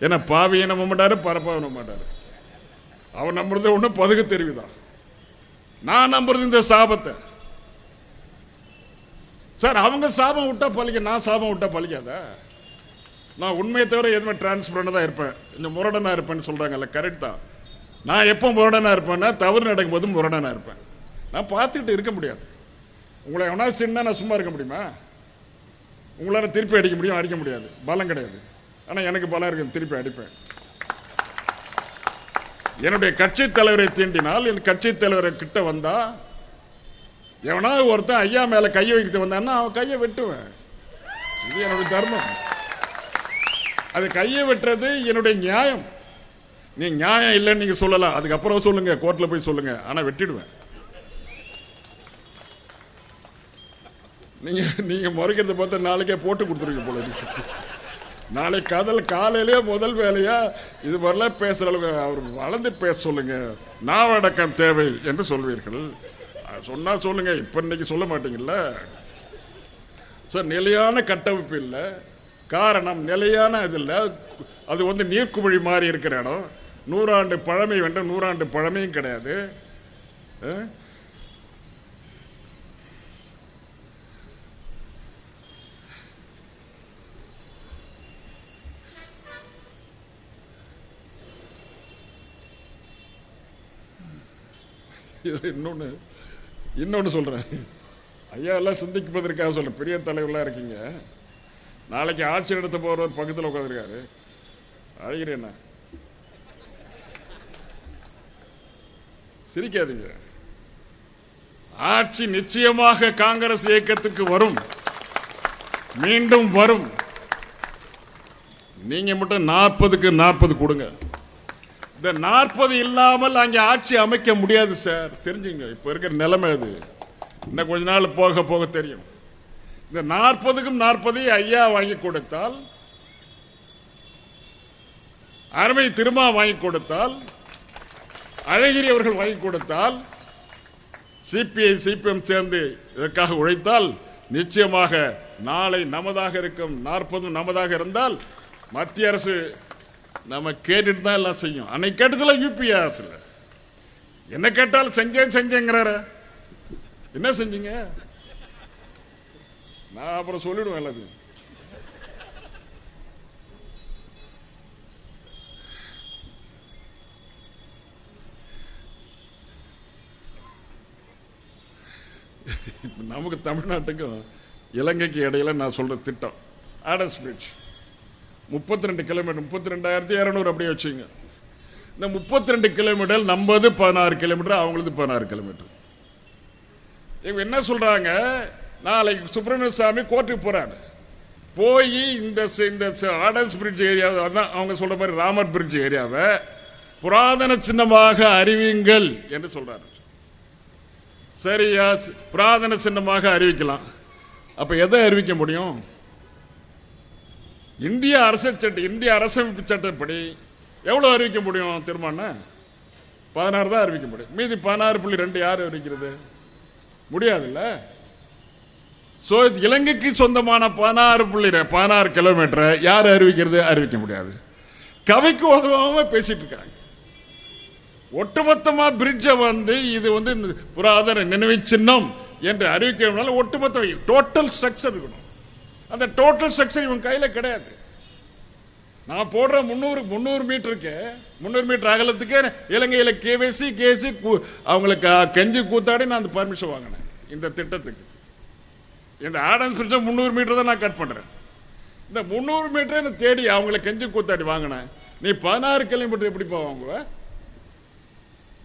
ஏன்னா பாவியை நம்ப மாட்டாரு பரப்பாவை நம்ப மாட்டாரு. அவர் நம்புறது ஒன்றும் பதுகு தெரிவிதான். நான் நம்புறது இந்த சாபத்தை. சார் அவங்க சாபம் விட்டா பழிக்க நான் சாபம் விட்டா பழிக்காத? நான் உண்மையை தவிர எதுவுமே டிரான்ஸ்பரண்டாக தான் இருப்பேன். இந்த முரடனா இருப்பேன்னு சொல்கிறாங்கல்ல கரெக்ட் தான். நான் எப்போ முரடனா இருப்பேன்னா தவறு நடக்கும்போது முரடனாக இருப்பேன். நான் பார்த்துக்கிட்டு இருக்க முடியாது. உங்களை எவனா சின்ன நான் சும்மா இருக்க முடியுமா? உங்களால் திருப்பி அடிக்க முடியும் அடிக்க முடியாது. பலம் கிடையாது. ஆனால் எனக்கு பலம் இருக்கு. திருப்பி அடிப்பேன். என்னுடைய கட்சி தலைவரை தீண்டினால் என் கட்சி தலைவரை கிட்ட வந்தா எவனாவது ஒருத்தன் ஐயா மேல கையை வைக்கிட்டு வந்தான்னா அவன் கையை வெட்டுவேன். இது என்னுடைய தர்மம். அது கையை வெட்டுறது என்னுடைய நியாயம். நீ நியாயம் இல்லைன்னு நீங்க சொல்லலாம். அதுக்கப்புறம் சொல்லுங்க. கோர்ட்ல போய் சொல்லுங்க. ஆனா வெட்டிடுவேன். நீங்க நீங்க முறைக்கிறத பார்த்து நாளைக்கே போட்டு கொடுத்துருங்க போல இருக்கு. நாளை கதல் காலையிலேயே முதல் வேலையா? இது மாதிரிலாம் பேசுகிற அளவுக்கு அவர் வளர்ந்து பேச சொல்லுங்க. நாவடக்கம் தேவை என்று சொல்வீர்கள். சொன்னால் சொல்லுங்க இப்போ இன்னைக்கு சொல்ல மாட்டீங்கல்ல? சார் நிலையான கட்டமைப்பு இல்லை. காரணம் நிலையான இது இல்லை. அது வந்து நீர்க்குமிழி மாதிரி இருக்கிற இடம். நூறாண்டு பழமை வேண்டும் நூறாண்டு பழமையும் கிடையாது. அஹ்? இன்னொன்று இன்னொன்று சொல்கிறேன் ஐயா எல்லாம் சிந்திப்பதற்காக சொல்கிறேன் பெரிய தலைவர்களாக இருக்கீங்க. நாளைக்கு ஆட்சி நடத்த போகிறவர் பக்கத்தில் உட்காந்துருக்காரு அழகிறேண்ணா சிரிக்காதீங்க. ஆட்சி நிச்சயமாக காங்கிரஸ் இயக்கத்துக்கு வரும். மீண்டும் வரும். நீங்க மட்டும் நாற்பதுக்கு நாற்பது கொடுங்க. இந்த நாற்பது இல்லாமல் அங்கே ஆட்சி அமைக்க முடியாது சார். தெரிஞ்சுங்க இப்போ இருக்கிற நிலைமை அது. இன்னும் கொஞ்ச நாள் போக போக தெரியும். இந்த நாற்பதுக்கும் நாற்பதை ஐயா வாங்கி கொடுத்தால் அருமை திருமா வாங்கி கொடுத்தால் அழகிரி அவர்கள் வாங்கி கொடுத்தால் சிபிஐ சிபிஎம் சேர்ந்து இதற்காக உழைத்தால் நிச்சயமாக நாளை நமதாக இருக்கும் நாற்பதும் நமதாக இருந்தால் மத்திய அரசு நம்ம கேட்டுட்டு தான் எல்லாம் செய்யும். அன்னைக்கு கேட்டதுல யூபி அரசுல என்ன கேட்டாலும் செஞ்சேன் செஞ்சேங்கிறாரு. என்ன செஞ்சீங்க? நான் அப்புறம் சொல்லிடுவேன் எல்லாத்தையும். நமக்கு தமிழ்நாட்டுக்கும் இலங்கைக்கு இடையில நான் சொல்ற திட்டம். ஆடஸ் பீச் முப்பத்தி ரெண்டு கிலோமீட்டர் முப்பத்தி ரெண்டாயிரத்தி இரநூறு அப்படியே வச்சுங்க. இந்த முப்பத்தி ரெண்டு கிலோமீட்டர் நம்மது பதினாறு கிலோமீட்டர் அவங்களது பதினாறு கிலோமீட்டர் இவங்க என்ன சொல்கிறாங்க நாளைக்கு சுப்பிரமணிய சாமி கோர்ட்டுக்கு போகிறாரு போய் இந்த இந்த ஆடன்ஸ் பிரிட்ஜ் ஏரியா அதான் அவங்க சொல்ற மாதிரி ராமர் பிரிட்ஜ் ஏரியாவை புராதன சின்னமாக அறிவிங்கள் என்று சொல்றாரு. சரியா? புராதன சின்னமாக அறிவிக்கலாம். அப்ப எதை அறிவிக்க முடியும்? இந்திய அரசியல் சட்ட இந்திய அரசமைப்பு சட்டப்படி எவ்வளவு அறிவிக்க முடியும் தீர்மானம் பதினாறு தான் அறிவிக்க முடியும். மீதி பதினாறு புள்ளி ரெண்டு யார் அறிவிக்கிறது? முடியாதுல்ல? ஸோ இலங்கைக்கு சொந்தமான பதினாறு புள்ளி பதினாறு கிலோமீட்டரை யார் அறிவிக்கிறது? அறிவிக்க முடியாது. கவிக்கு உதவாம பேசிட்டு இருக்காங்க. ஒட்டுமொத்தமா பிரிட்ஜை வந்து இது வந்து புராதன நினைவு சின்னம் என்று அறிவிக்கிறதுனால ஒட்டுமொத்த டோட்டல் ஸ்ட்ரக்சர் இருக்கணும். அந்த டோட்டல் ஸ்ட்ரக்சர் இவன் கையில் கிடையாது. நான் போடுற முந்நூறு முந்நூறு மீட்டருக்கு முந்நூறு மீட்டர் அகலத்துக்கு இலங்கையில் கேவேசி கேசி அவங்களுக்கு கெஞ்சி கூத்தாடி நான் அந்த பர்மிஷன் வாங்கினேன். இந்த திட்டத்துக்கு. இந்த ஆடன்ஸ் பிரிட்ஜை முந்நூறு மீட்டர் தான் நான் கட் பண்ணுறேன் இந்த முந்நூறு மீட்டரை நான் தேடி அவங்கள கெஞ்சி கூத்தாடி வாங்கினேன். நீ பதினாறு கிலோமீட்டர் எப்படி போவாங்க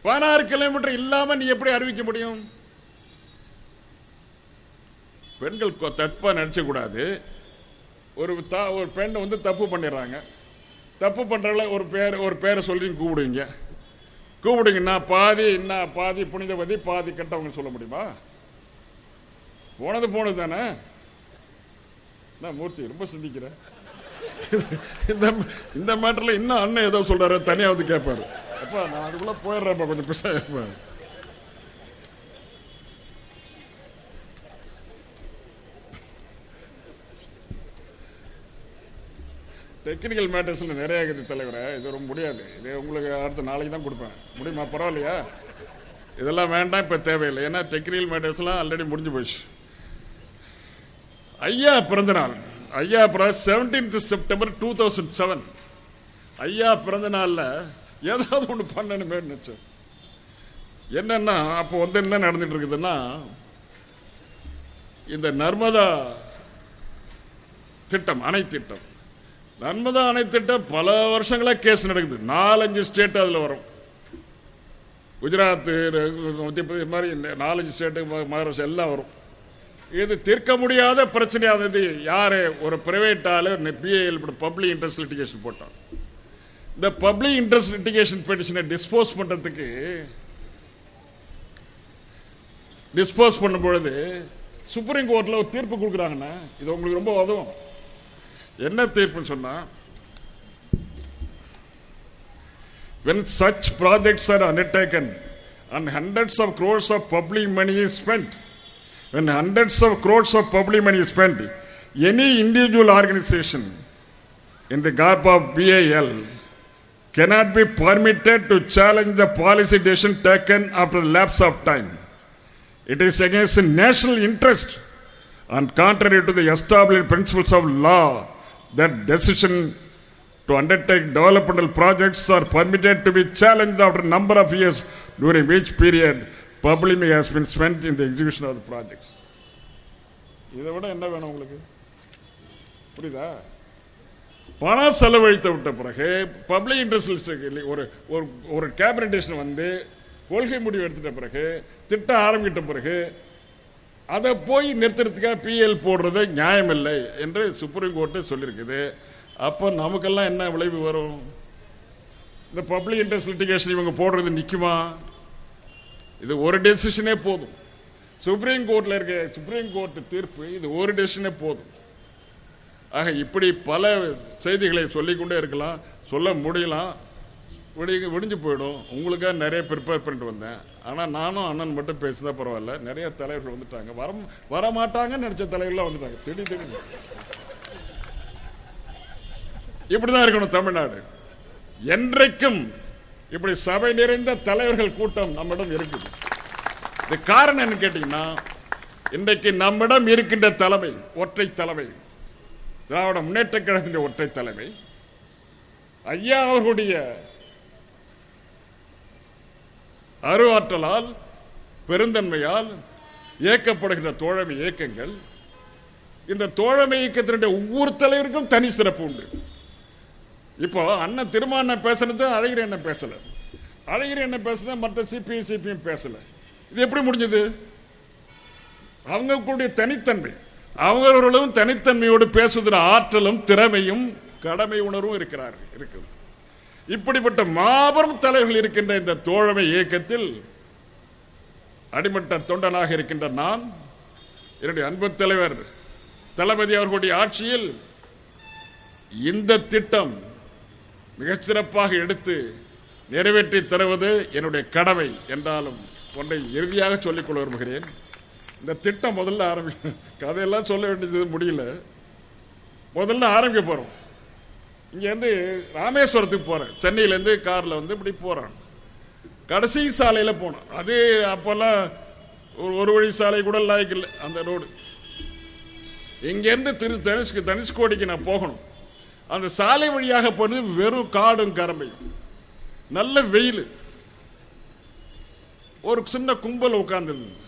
பதினாறு கிலோமீட்டர் இல்லாமல் நீ எப்படி அறிவிக்க முடியும்? பெண்கள் தப்பாக நினச்சக்கூடாது ஒரு தா ஒரு பெண்ணை வந்து தப்பு பண்ணிடுறாங்க. தப்பு பண்றல ஒரு பேர் ஒரு பேரை சொல்லி கூப்பிடுவீங்க. கூப்பிடுங்கன்னா பாதி என்ன பாதி புனிதவதி பாதி கெட்டவங்க சொல்ல முடியுமா? போனது போனது தானே. நான் மூர்த்தி ரொம்ப சிந்திக்கிறேன் இந்த இந்த மேட்டரில் இன்னும் அண்ணன் ஏதோ சொல்கிறாரு தனியாக வந்து கேட்பாரு அப்பா நான் அதுக்குள்ளே போயிடுறேன்ப்பா கொஞ்சம் பிசா டெக்னிக்கல் மேட்டர்ஸில் நிறைய இருக்குது தலைவரை. இது ரொம்ப முடியாது. இது உங்களுக்கு அடுத்த நாளைக்கு தான் கொடுப்பேன். முடியுமா? பரவாயில்லையா? இதெல்லாம் வேண்டாம் இப்போ தேவையில்லை. ஏன்னா டெக்னிக்கல் மேட்டர்ஸ்லாம் ஆல்ரெடி முடிஞ்சு போச்சு. ஐயா பிறந்த நாள் ஐயா பிறந்த seventeenth September two thousand seven ஐயா பிறந்த நாளில் ஏதாவது ஒன்று பண்ணணுமே நினச்சேன். என்னென்னா அப்போ வந்து என்ன நடந்துட்டு இருக்குதுன்னா இந்த நர்மதா திட்டம் அணை திட்டம் நர்மதா அணை திட்டம் பல வருஷங்களா கேஸ் நடக்குது. நாலஞ்சு ஸ்டேட் அதில் வரும். குஜராத்து மத்திய பிரதேச மாதிரி இந்த நாலஞ்சு ஸ்டேட்டு மகாராஷ்டிரா எல்லாம் வரும். இது தீர்க்க முடியாத பிரச்சனையானது யார்? ஒரு பிரைவேட் ஆள் பிஏஎல் பப்ளிக் இன்ட்ரெஸ்ட் லிட்டிகேஷன் போட்டான். இந்த பப்ளிக் இன்ட்ரெஸ்ட் லிட்டிகேஷன் பெட்டிஷனை டிஸ்போஸ் பண்ணுறதுக்கு டிஸ்போஸ் பண்ணும் பொழுது சுப்ரீம் கோர்ட்டில் ஒரு தீர்ப்பு கொடுக்குறாங்கன்னா இது உங்களுக்கு ரொம்ப உதவும். என்ன தீர்ப்புன்னு சொன்னா when such projects are undertaken and hundreds of crores of public money is spent when hundreds of crores of public money is spent any individual organization in the garb of BAL cannot be permitted to challenge the policy decision taken after the lapse of time. It is against the national interest and contrary to the established principles of law that decision to undertake developmental projects are permitted to be challenged after a number of years during which period public money has been spent in the execution of the projects. இதை விட என்ன வேணும் உங்களுக்கு புரியுதா பணம் செலவழித்து விட்ட பிறகு பப்ளிக் இன்ட்ரெஸ்ட் ஒரு ஒரு ஒரு கேபினட் டிசிஷன் வந்து கொள்கை முடிவு எடுத்துட்ட பிறகு திட்டம் ஆரம்பித்த பிறகு அதை போய் நிறுத்துறதுக்காக பிஎல் போடுறது நியாயம் இல்லை என்று சுப்ரீம் கோர்ட்டு சொல்லியிருக்குது. அப்போ நமக்கெல்லாம் என்ன விளைவு வரும்? இந்த பப்ளிக் இன்ட்ரெஸ்ட் லிட்டிகேஷன் இவங்க போடுறது நிற்குமா இது ஒரு டெசிஷனே போதும். சுப்ரீம் கோர்ட்டில் இருக்க சுப்ரீம் கோர்ட் தீர்ப்பு இது ஒரு டெசிஷனே போதும். ஆக இப்படி பல செய்திகளை சொல்லிக்கொண்டே இருக்கலாம் சொல்ல முடியலாம் விடி விடிஞ்சு போயிடும். உங்களுக்காக நிறைய ப்ரிப்பேர் பண்ணிட்டு வந்தேன். ஆனால் நானும் அண்ணன் மட்டும் பேசினா பரவாயில்ல. நிறைய தலைவர்கள் வந்துட்டாங்க. வர வரமாட்டாங்கன்னு நினச்ச தலைவர்கள்லாம் வந்துட்டாங்க. திடீர் திடீர்னு. இப்படிதான் இருக்கணும் தமிழ்நாடு. என்றைக்கும் இப்படி சபை நிறைந்த தலைவர்கள் கூட்டம் நம்மிடம் இருக்குது. இது காரணம் என்ன கேட்டீங்கன்னா இன்றைக்கு நம்மிடம் இருக்கின்ற தலைமை ஒற்றை தலைமை திராவிட முன்னேற்ற கழகத்தினுடைய ஒற்றை தலைமை ஐயா அவர்களுடைய அருவாற்றலால் பெருந்தன்மையால் இயக்கப்படுகின்ற தோழமை இயக்கங்கள். இந்த தோழமை இயக்கத்தினுடைய ஒவ்வொரு தலைவருக்கும் தனி சிறப்பு உண்டு. இப்போ அண்ணன் திருமாண்ணன் பேசுனது அழகிர என்ன பேசல. அழகிரி என்ன பேசுனது மற்ற சிபிஐ சிபிஎம் பேசல. இது எப்படி முடிஞ்சது? அவங்களுடைய தனித்தன்மை. அவங்களும் தனித்தன்மையோடு பேசுவதில் ஆற்றலும் திறமையும் கடமை உணர்வும் இருக்கிறார்கள் இருக்குது. இப்படிப்பட்ட மாபெரும் தலைவர்கள் இருக்கின்ற இந்த தோழமை இயக்கத்தில் அடிமட்ட தொண்டனாக இருக்கின்ற நான் என்னுடைய அன்பு தலைவர் தளபதி அவர்களுடைய ஆட்சியில் இந்த திட்டம் மிகச்சிறப்பாக எடுத்து நிறைவேற்றி தருவது என்னுடைய கடமை என்றாலும் ஒன்றை இறுதியாக சொல்லிக்கொள்ள விரும்புகிறேன். இந்த திட்டம் முதல்ல ஆரம்பி கதையெல்லாம் சொல்ல வேண்டியது முடியல. முதல்ல ஆரம்பிக்க போகிறோம் இங்கேருந்து ராமேஸ்வரத்துக்கு போகிறேன் சென்னையிலேருந்து காரில் வந்து இப்படி போகிறேன் கடைசி சாலையில் போனோம் அது அப்போல்லாம் ஒரு ஒரு வழி சாலை கூட லாய்க்கு இல்லை அந்த ரோடு. இங்கேருந்து திரு தனுஷ்கு தனுஷ்கோடிக்கு நான் போகணும். அந்த சாலை வழியாக போனது வெறும் காடும் கரம்பையும். நல்ல வெயில். ஒரு சின்ன கும்பல் உட்காந்துருந்தது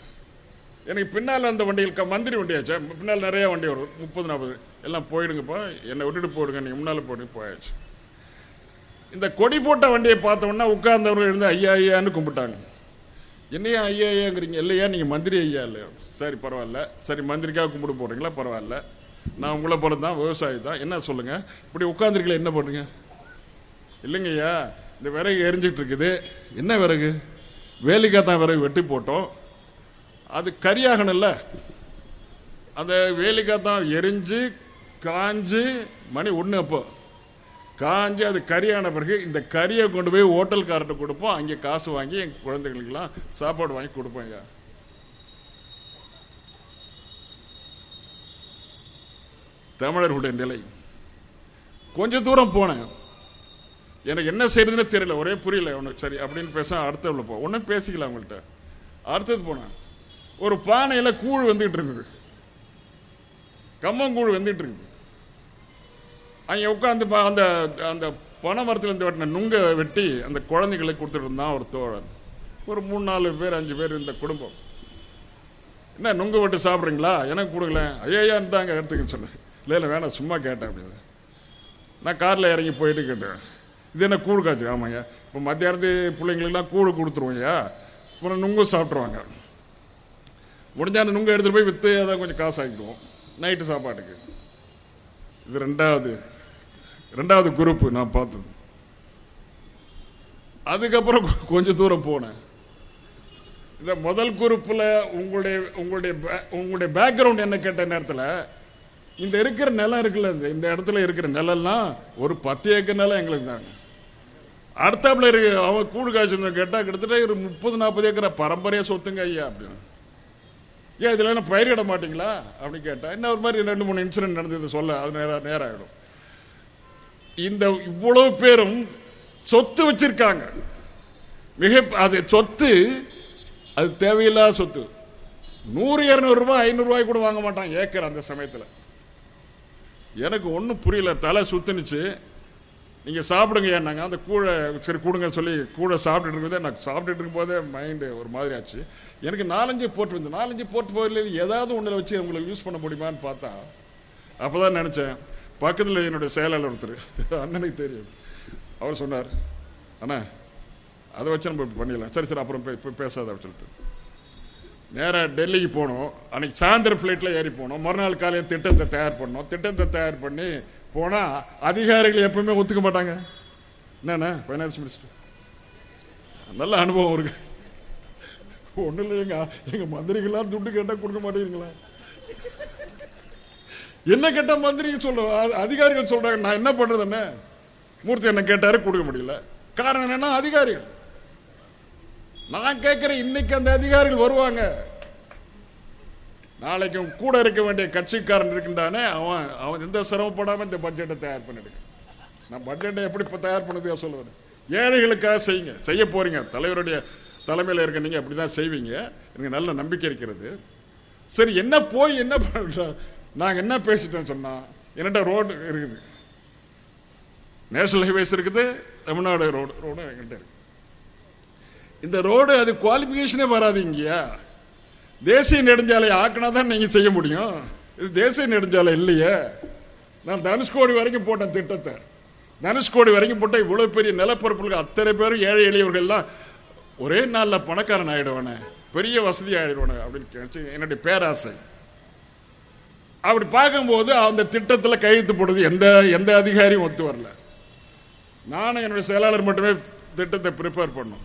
எனக்கு பின்னால் அந்த வண்டியில் க- மந்திரி வண்டியாச்சு பின்னால் நிறையா வண்டி வரும். முப்பது நாற்பது. எல்லாம் போயிடுங்கப்பா. என்னை விட்டுட்டு போயிடுங்க நீங்கள் முன்னால் போயிட்டு போயாச்சு. இந்த கொடி போட்ட வண்டியை பார்த்தோம்னா உட்கார்ந்தவர்கள் இருந்து ஐயா ஐயான்னு கும்பிட்டாங்க. என்னையா ஐயா ஐயாங்கிறீங்க? இல்லையா நீங்கள் மந்திரி ஐயா இல்லையா? சரி பரவாயில்ல. சரி மந்திரிக்காக கும்பிட்டு போடுறீங்களா பரவாயில்ல. நான் உங்களை போல தான் விவசாயி தான். என்ன சொல்லுங்கள் இப்படி உட்காந்துருக்கல என்ன பண்ணுறீங்க இல்லைங்க ஐயா இந்த விறகு எரிஞ்சிட்டு இருக்குது. என்ன விறகு? வேலிக்காய் தான் விறகு வெட்டி போட்டோம். அது கரியாகணும்ல அந்த வேலிக்காய் தான் எரிஞ்சு காஞ்சு மணி ஒன்று அப்போ. காஞ்சி அது கரியான பிறகு இந்த கறியை கொண்டு போய் ஹோட்டல்கார்ட்ட கொடுப்போம். அங்கே காசு வாங்கி எங்கள் குழந்தைகளுக்கெல்லாம் சாப்பாடு வாங்கி கொடுப்போங்க தமிழர்களுடைய நிலை. கொஞ்ச தூரம் போனேன். எனக்கு என்ன செய்யறதுன்னு தெரியல. ஒரே புரியல. உனக்கு சரி அப்படின்னு பேச அடுத்த போ. ஒன்றும் பேசிக்கலாம் அவங்கள்ட்ட. அடுத்தது போனேன். ஒரு பானையில் கூழ் வந்துகிட்டு இருந்தது. கம்மங்கூழ் வந்துட்டு இருக்குது. அங்கே உட்காந்து பா- அந்த அந்த பனை மரத்துலேருந்து வெட்டின நுங்கை வெட்டி அந்த குழந்தைகளுக்கு கொடுத்துட்டு இருந்தான் ஒரு தோழன். ஒரு மூணு நாலு பேர் அஞ்சு பேர் இந்த குடும்பம். என்ன நுங்கு வெட்டு சாப்பிட்றீங்களா? எனக்கு கொடுக்கல. ஐயா இருந்தாங்க எடுத்துக்கன்னு சொன்னேன் இல்லை இல்லை வேணாம் சும்மா கேட்டேன் அப்படின்னு. நான் காரில் இறங்கி போயிட்டு கேட்டேன். இது என்ன கூழ் காய்ச்சி ஆமாங்க இப்போ மத்தியானத்து பிள்ளைங்களுக்குலாம் கூழ் கொடுத்துருவோங்கய்யா அப்புறம் நுங்கு சாப்பிட்ருவாங்க முடிஞ்சா அந்த எடுத்துகிட்டு போய் விற்று அதை கொஞ்சம் காசு ஆக்கிடுவோம் நைட்டு சாப்பாட்டுக்கு. இது ரெண்டாவது ரெண்டாவது குரூப்பு நான் பார்த்தது. அதுக்கப்புறம் கொஞ்சம் தூரம் போனேன். இந்த முதல் குரூப்பில் உங்களுடைய உங்களுடைய பே- உங்களுடைய பேக்ரவுண்ட் என்ன கேட்ட நேரத்தில் இந்த இருக்கிற நிலம் இருக்குல்ல இந்த இந்த இடத்துல இருக்கிற நிலம்லாம் ஒரு பத்து ஏக்கர் நிலம் எங்களுக்கு தாங்க. அடுத்தாப்புல இருக்கு அவன் கூடு காய்ச்சல் கேட்டால் கிட்டத்தட்ட ஒரு முப்பது நாற்பது ஏக்கரை பரம்பரையாக சொத்துங்க ஐயா அப்படின்னு. ஏன் இதில் என்ன பயிரிட மாட்டீங்களா? அப்படின்னு கேட்டால் என்ன ஒரு மாதிரி ரெண்டு மூணு இன்சிடென்ட் நடந்தது சொல்ல அது நேரம் நேரம் ஆகிடும் இந்த இவ்வளவு பேரும் சொத்து வச்சிருக்காங்க. மிக அது சொத்து அது தேவையில்லாத சொத்து. நூறு இரநூறுபா ரூபாய் ஐநூறு கூட வாங்க மாட்டான் ஏக்கர் அந்த சமயத்தில். எனக்கு ஒன்றும் புரியல தலை சுத்துனுச்சு. நீங்கள் சாப்பிடுங்க ஏன்னாங்க அந்த கூழை சரி கூடுங்க சொல்லி கூழை சாப்பிட்டுட்டு இருக்கும்போதே நான் சாப்பிட்டுட்டு இருக்கும்போதே மைண்டு ஒரு மாதிரி ஆச்சு. எனக்கு நாலஞ்சு போட்டு வந்து நாலஞ்சு போட்டு போதில் ஏதாவது ஒன்றில் வச்சு உங்களுக்கு யூஸ் பண்ண முடியுமான்னு பார்த்தா அப்போ தான் நினச்சேன். பக்கத்தில் என்னுடைய செயலாளர் ஒருத்தர் அண்ணனுக்கு தெரியும். அவர் சொன்னார் அண்ணா அதை வச்சு நம்ம பண்ணிடலாம். சரி சரி அப்புறம் பே- பேசாத அப்படின்னு சொல்லிட்டு நேராக டெல்லிக்கு போனோம். அன்றைக்கி சாயந்தரம் ஃப்ளைட்டில் ஏறி போனோம். மறுநாள் காலையில் திட்டத்தை தயார் பண்ணோம். திட்டத்தை தயார் பண்ணி போனால் அதிகாரிகள் எப்பவுமே ஒத்துக்க மாட்டாங்க. என்னண்ணா ஃபைனான்ஸ் மினிஸ்டர் நல்ல அனுபவம் இருக்குது ஒன்றும் இல்லை எங்க எங்கள் மந்திரிகள்லாம் துட்டு கேட்டால் கொடுக்க மாட்டேங்கிறீங்களா? என்ன கேட்டால் மந்திரிங்க சொல்ற அதிகாரிகள் சொல்றாங்க நான் என்ன பண்றதுன்னு? மூர்த்தி என்ன கேட்டாரு கொடுக்க முடியல. காரணம் என்னன்னா அதிகாரிகள். நான் கேட்கிறேன் இன்னைக்கு அந்த அதிகாரிகள் வருவாங்க. நாளைக்கு கூட இருக்க வேண்டிய கட்சிக்காரன் இருக்கின்றானே அவன் அவன் எந்த சிரமப்படாம இந்த பட்ஜெட்டை தயார் பண்ணிடுங்க. நான் பட்ஜெட்டை எப்படி இப்போ தயார் பண்ணது சொல்லுவேன். ஏழைகளுக்காக செய்யுங்க. செய்ய போறீங்க. தலைவருடைய தலைமையில் இருக்க நீங்க அப்படிதான் செய்வீங்க. எனக்கு நல்ல நம்பிக்கை இருக்கிறது. சரி என்ன போய் என்ன பண்றோம் நாங்க என்ன பேசிட்டோம் சொன்னால் என்கிட்ட ரோடு இருக்குது? நேஷனல் ஹைவேஸ் இருக்குது தமிழ்நாடு ரோடு ரோடு எங்கள்கிட்ட இருக்கு. இந்த ரோடு அது குவாலிஃபிகேஷனே வராது இங்கேயா? தேசிய நெடுஞ்சாலை ஆக்கினா தான் நீங்க செய்ய முடியும். இது தேசிய நெடுஞ்சாலை இல்லையே. நான் தனுஷ்கோடி வரைக்கும் போட்டேன் திட்டத்தை. தனுஷ்கோடி வரைக்கும் போட்டேன் இவ்வளவு பெரிய நிலப்பரப்புகளுக்கு அத்தனை பேரும் ஏழை எளியவர்கள்லாம் ஒரே நாளில் பணக்காரன் ஆகிடுவானே பெரிய வசதி ஆகிடுவானே அப்படின்னு கேட்டு என்னுடைய பேராசை. அப்படி பார்க்கும்போது அந்த திட்டத்தில் கையெழுத்து போடுறது எந்த எந்த அதிகாரியும் ஒத்து வரல. நானும் என்னுடைய செயலாளர் மட்டுமே திட்டத்தை ப்ரிப்பேர் பண்ணோம்.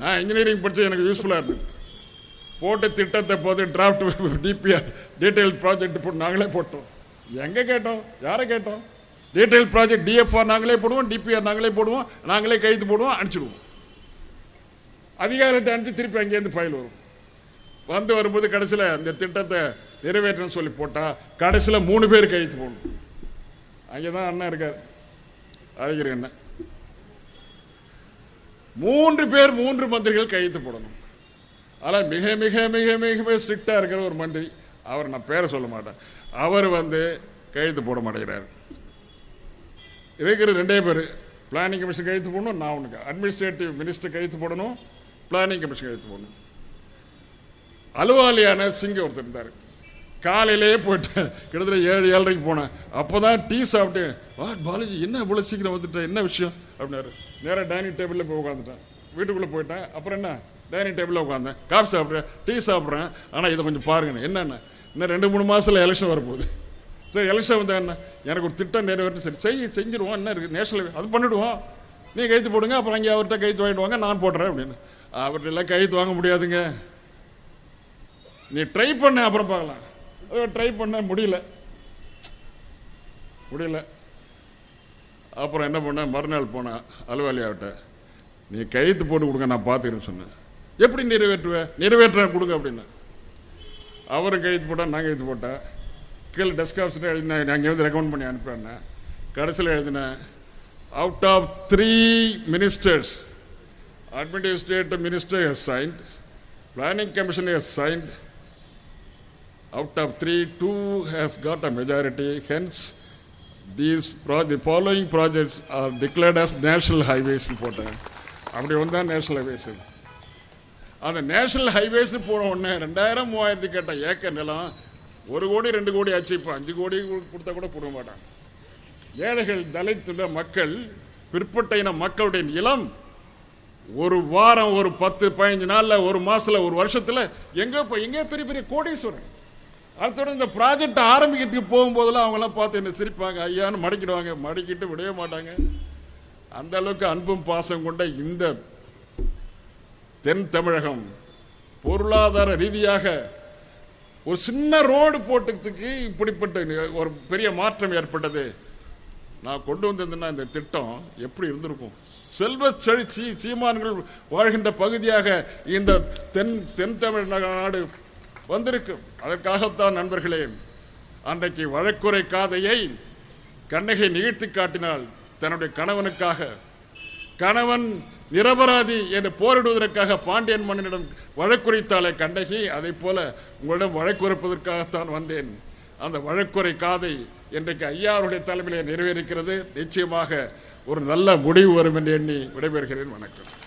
நான் இன்ஜினியரிங் படித்தது எனக்கு யூஸ்ஃபுல்லாக இருந்தது. போட்டு திட்டத்தை போது டிராஃப்ட் டிபிஆர் டீட்டெயில் ப்ராஜெக்ட் போட்டு நாங்களே போட்டோம். எங்கே கேட்டோம்? யாரை கேட்டோம்? டீட்டெயில் ப்ராஜெக்ட் டிஎஃப்ஆர் நாங்களே போடுவோம் டிபிஆர் நாங்களே போடுவோம் நாங்களே கையெழுத்து போடுவோம் அனுப்பிச்சிடுவோம். அதிகாரத்தை அனுப்பிச்சு திருப்பி அங்கேருந்து ஃபைல் வரும். வந்து வரும்போது கடைசியில் இந்த திட்டத்தை நிறைவேற்றணும்னு சொல்லி போட்டால் கடைசியில் மூணு பேர் கழித்து போடணும். அங்கே தான் அண்ணன் இருக்கார். அழகிற அண்ணன். மூன்று பேர் மூன்று மந்திரிகள் கையெழுத்து போடணும். ஆனால் மிக மிக மிக மிக ஸ்ட்ரிக்டாக இருக்கிற ஒரு மந்திரி. அவர் நான் பேரை சொல்ல மாட்டேன். அவர் வந்து கையெழுத்து போட மாட்டேங்கிறார். இருக்கிற ரெண்டே பேர். பிளானிங் கமிஷன் கையெழுத்து போடணும் நான் உனக்கு. அட்மினிஸ்ட்ரேட்டிவ் மினிஸ்டர் கையெழுத்து போடணும். பிளானிங் கமிஷன் எடுத்து போகணும் அலுவாலியான சிங்க ஒருத்தர் இருந்தார். காலையிலேயே போயிட்டேன் கிட்டத்தட்ட ஏழு ஏழரைக்கு போனேன். அப்போ தான் டீ சாப்பிட்டு வா பாலாஜி என்ன இவ்வளோ சீக்கிரம் வந்துட்டேன் என்ன விஷயம்? அப்படின்னாரு. நேராக டைனிங் டேபிளில் போய் உட்காந்துட்டேன் வீட்டுக்குள்ளே போயிட்டேன். அப்புறம் என்ன? டைனிங் டேபிளில் உட்காந்தேன் காஃபி சாப்பிட்றேன் டீ சாப்பிட்றேன். ஆனால் இதை கொஞ்சம் பாருங்க என்னென்ன? இன்னும் ரெண்டு மூணு மாதத்தில் எலெக்ஷன் வரப்போகுது. சரி எலெக்ஷன் வந்தா என்ன? எனக்கு ஒரு திட்டம் நிறைவேறும் சரி செய்ய செஞ்சிருவோம். என்ன இருக்குது நேஷனல் அது பண்ணிடுவோம். நீ கைத்து போடுங்க அப்புறம் அங்கே அவர்கிட்ட கைத்து வாங்கிட்டு வாங்க நான் போடுறேன் அப்படின்னு. அவர்கிட்ட எல்லாம் வாங்க முடியாதுங்க. நீ ட்ரை பண்ண அப்புறம் பார்க்கலாம். அது ட்ரை பண்ண முடியல. முடியல. அப்புறம் என்ன பண்ண? மறுநாள் போனேன் அலுவலியாவிட்ட நீ கையெழுத்து போட்டு கொடுங்க நான் பார்த்துக்கிறேன்னு சொன்னேன். எப்படி நிறைவேற்றுவேன் நிறைவேற்றுறேன் கொடுங்க அப்படின்னு. அவரும் கையெழுத்து போட்டால் நான் கையெழுத்து போட்டேன். கீழே டெஸ்க் ஆஃபீஸில் எழுதினேன் அங்கே வந்து ரெக்கமெண்ட் பண்ணி அனுப்பினேன். கடைசியில் எழுதினேன் out of three ministers administrative minister has signed planning commission has signed out of three, two has got a majority. Hence, these pro- the following projects are declared as national highways போட்டேன் அப்படி வந்தால் நேஷனல் ஹைவேஸ் அந்த நேஷனல் ஹைவேஸ் போன உடனே ரெண்டாயிரம் மூவாயிரத்து கேட்ட ஏக்கர் நிலம் ஒரு கோடி ரெண்டு கோடி ஆச்சு. இப்போ அஞ்சு கோடி கொடுத்தா கூட கொடுக்க மாட்டாங்க. ஏழைகள் தலித்துள்ள மக்கள் பிற்பட்ட இன மக்களுடைய நிலம் ஒரு வாரம் ஒரு பத்து பதினஞ்சு நாளில் ஒரு மாசத்துல ஒரு வருஷத்துல எங்க போய் எங்க பெரிய பெரிய கோடீஸ்வரன். அடுத்தோட இந்த ப்ராஜெக்ட் ஆரம்பிக்கிறதுக்கு போகும்போதெல்லாம் அவங்கெல்லாம் பார்த்து என்ன சிரிப்பாங்க. ஐயான்னு மடக்கிடுவாங்க. மடக்கிட்டு விடவே மாட்டாங்க. அந்த அளவுக்கு அன்பும் பாசம் கொண்ட இந்த தென் தமிழகம் பொருளாதார ரீதியாக ஒரு சின்ன ரோடு போட்டுக்கு இப்படிப்பட்ட ஒரு பெரிய மாற்றம் ஏற்பட்டது. நான் கொண்டு வந்திருந்தேன்னா இந்த திட்டம் எப்படி இருந்திருக்கும்? செல்வ செழிச்சி சீமான்கள் வாழ்கின்ற பகுதியாக இந்த தென் தென் தமிழ் நாடு வந்திருக்கும் அதற்காகத்தான் நண்பர்களே அன்றைக்கு வழக்குரை காதையை கண்ணகை நிகழ்த்தி காட்டினால் தன்னுடைய கணவனுக்காக. கணவன் நிரபராதி என்று போரிடுவதற்காக பாண்டியன் மன்னனிடம் வழக்குரைத்தாலே கண்ணகி அதை போல உங்களிடம் வழக்குரைப்பதற்காகத்தான் வந்தேன். அந்த வழக்குரை காதை இன்றைக்கு ஐயாருடைய தலைமையிலே நிறைவேறிக்கிறது. நிச்சயமாக ஒரு நல்ல முடிவு வரும் என்று எண்ணி விடைபெறுகிறேன். வணக்கம்.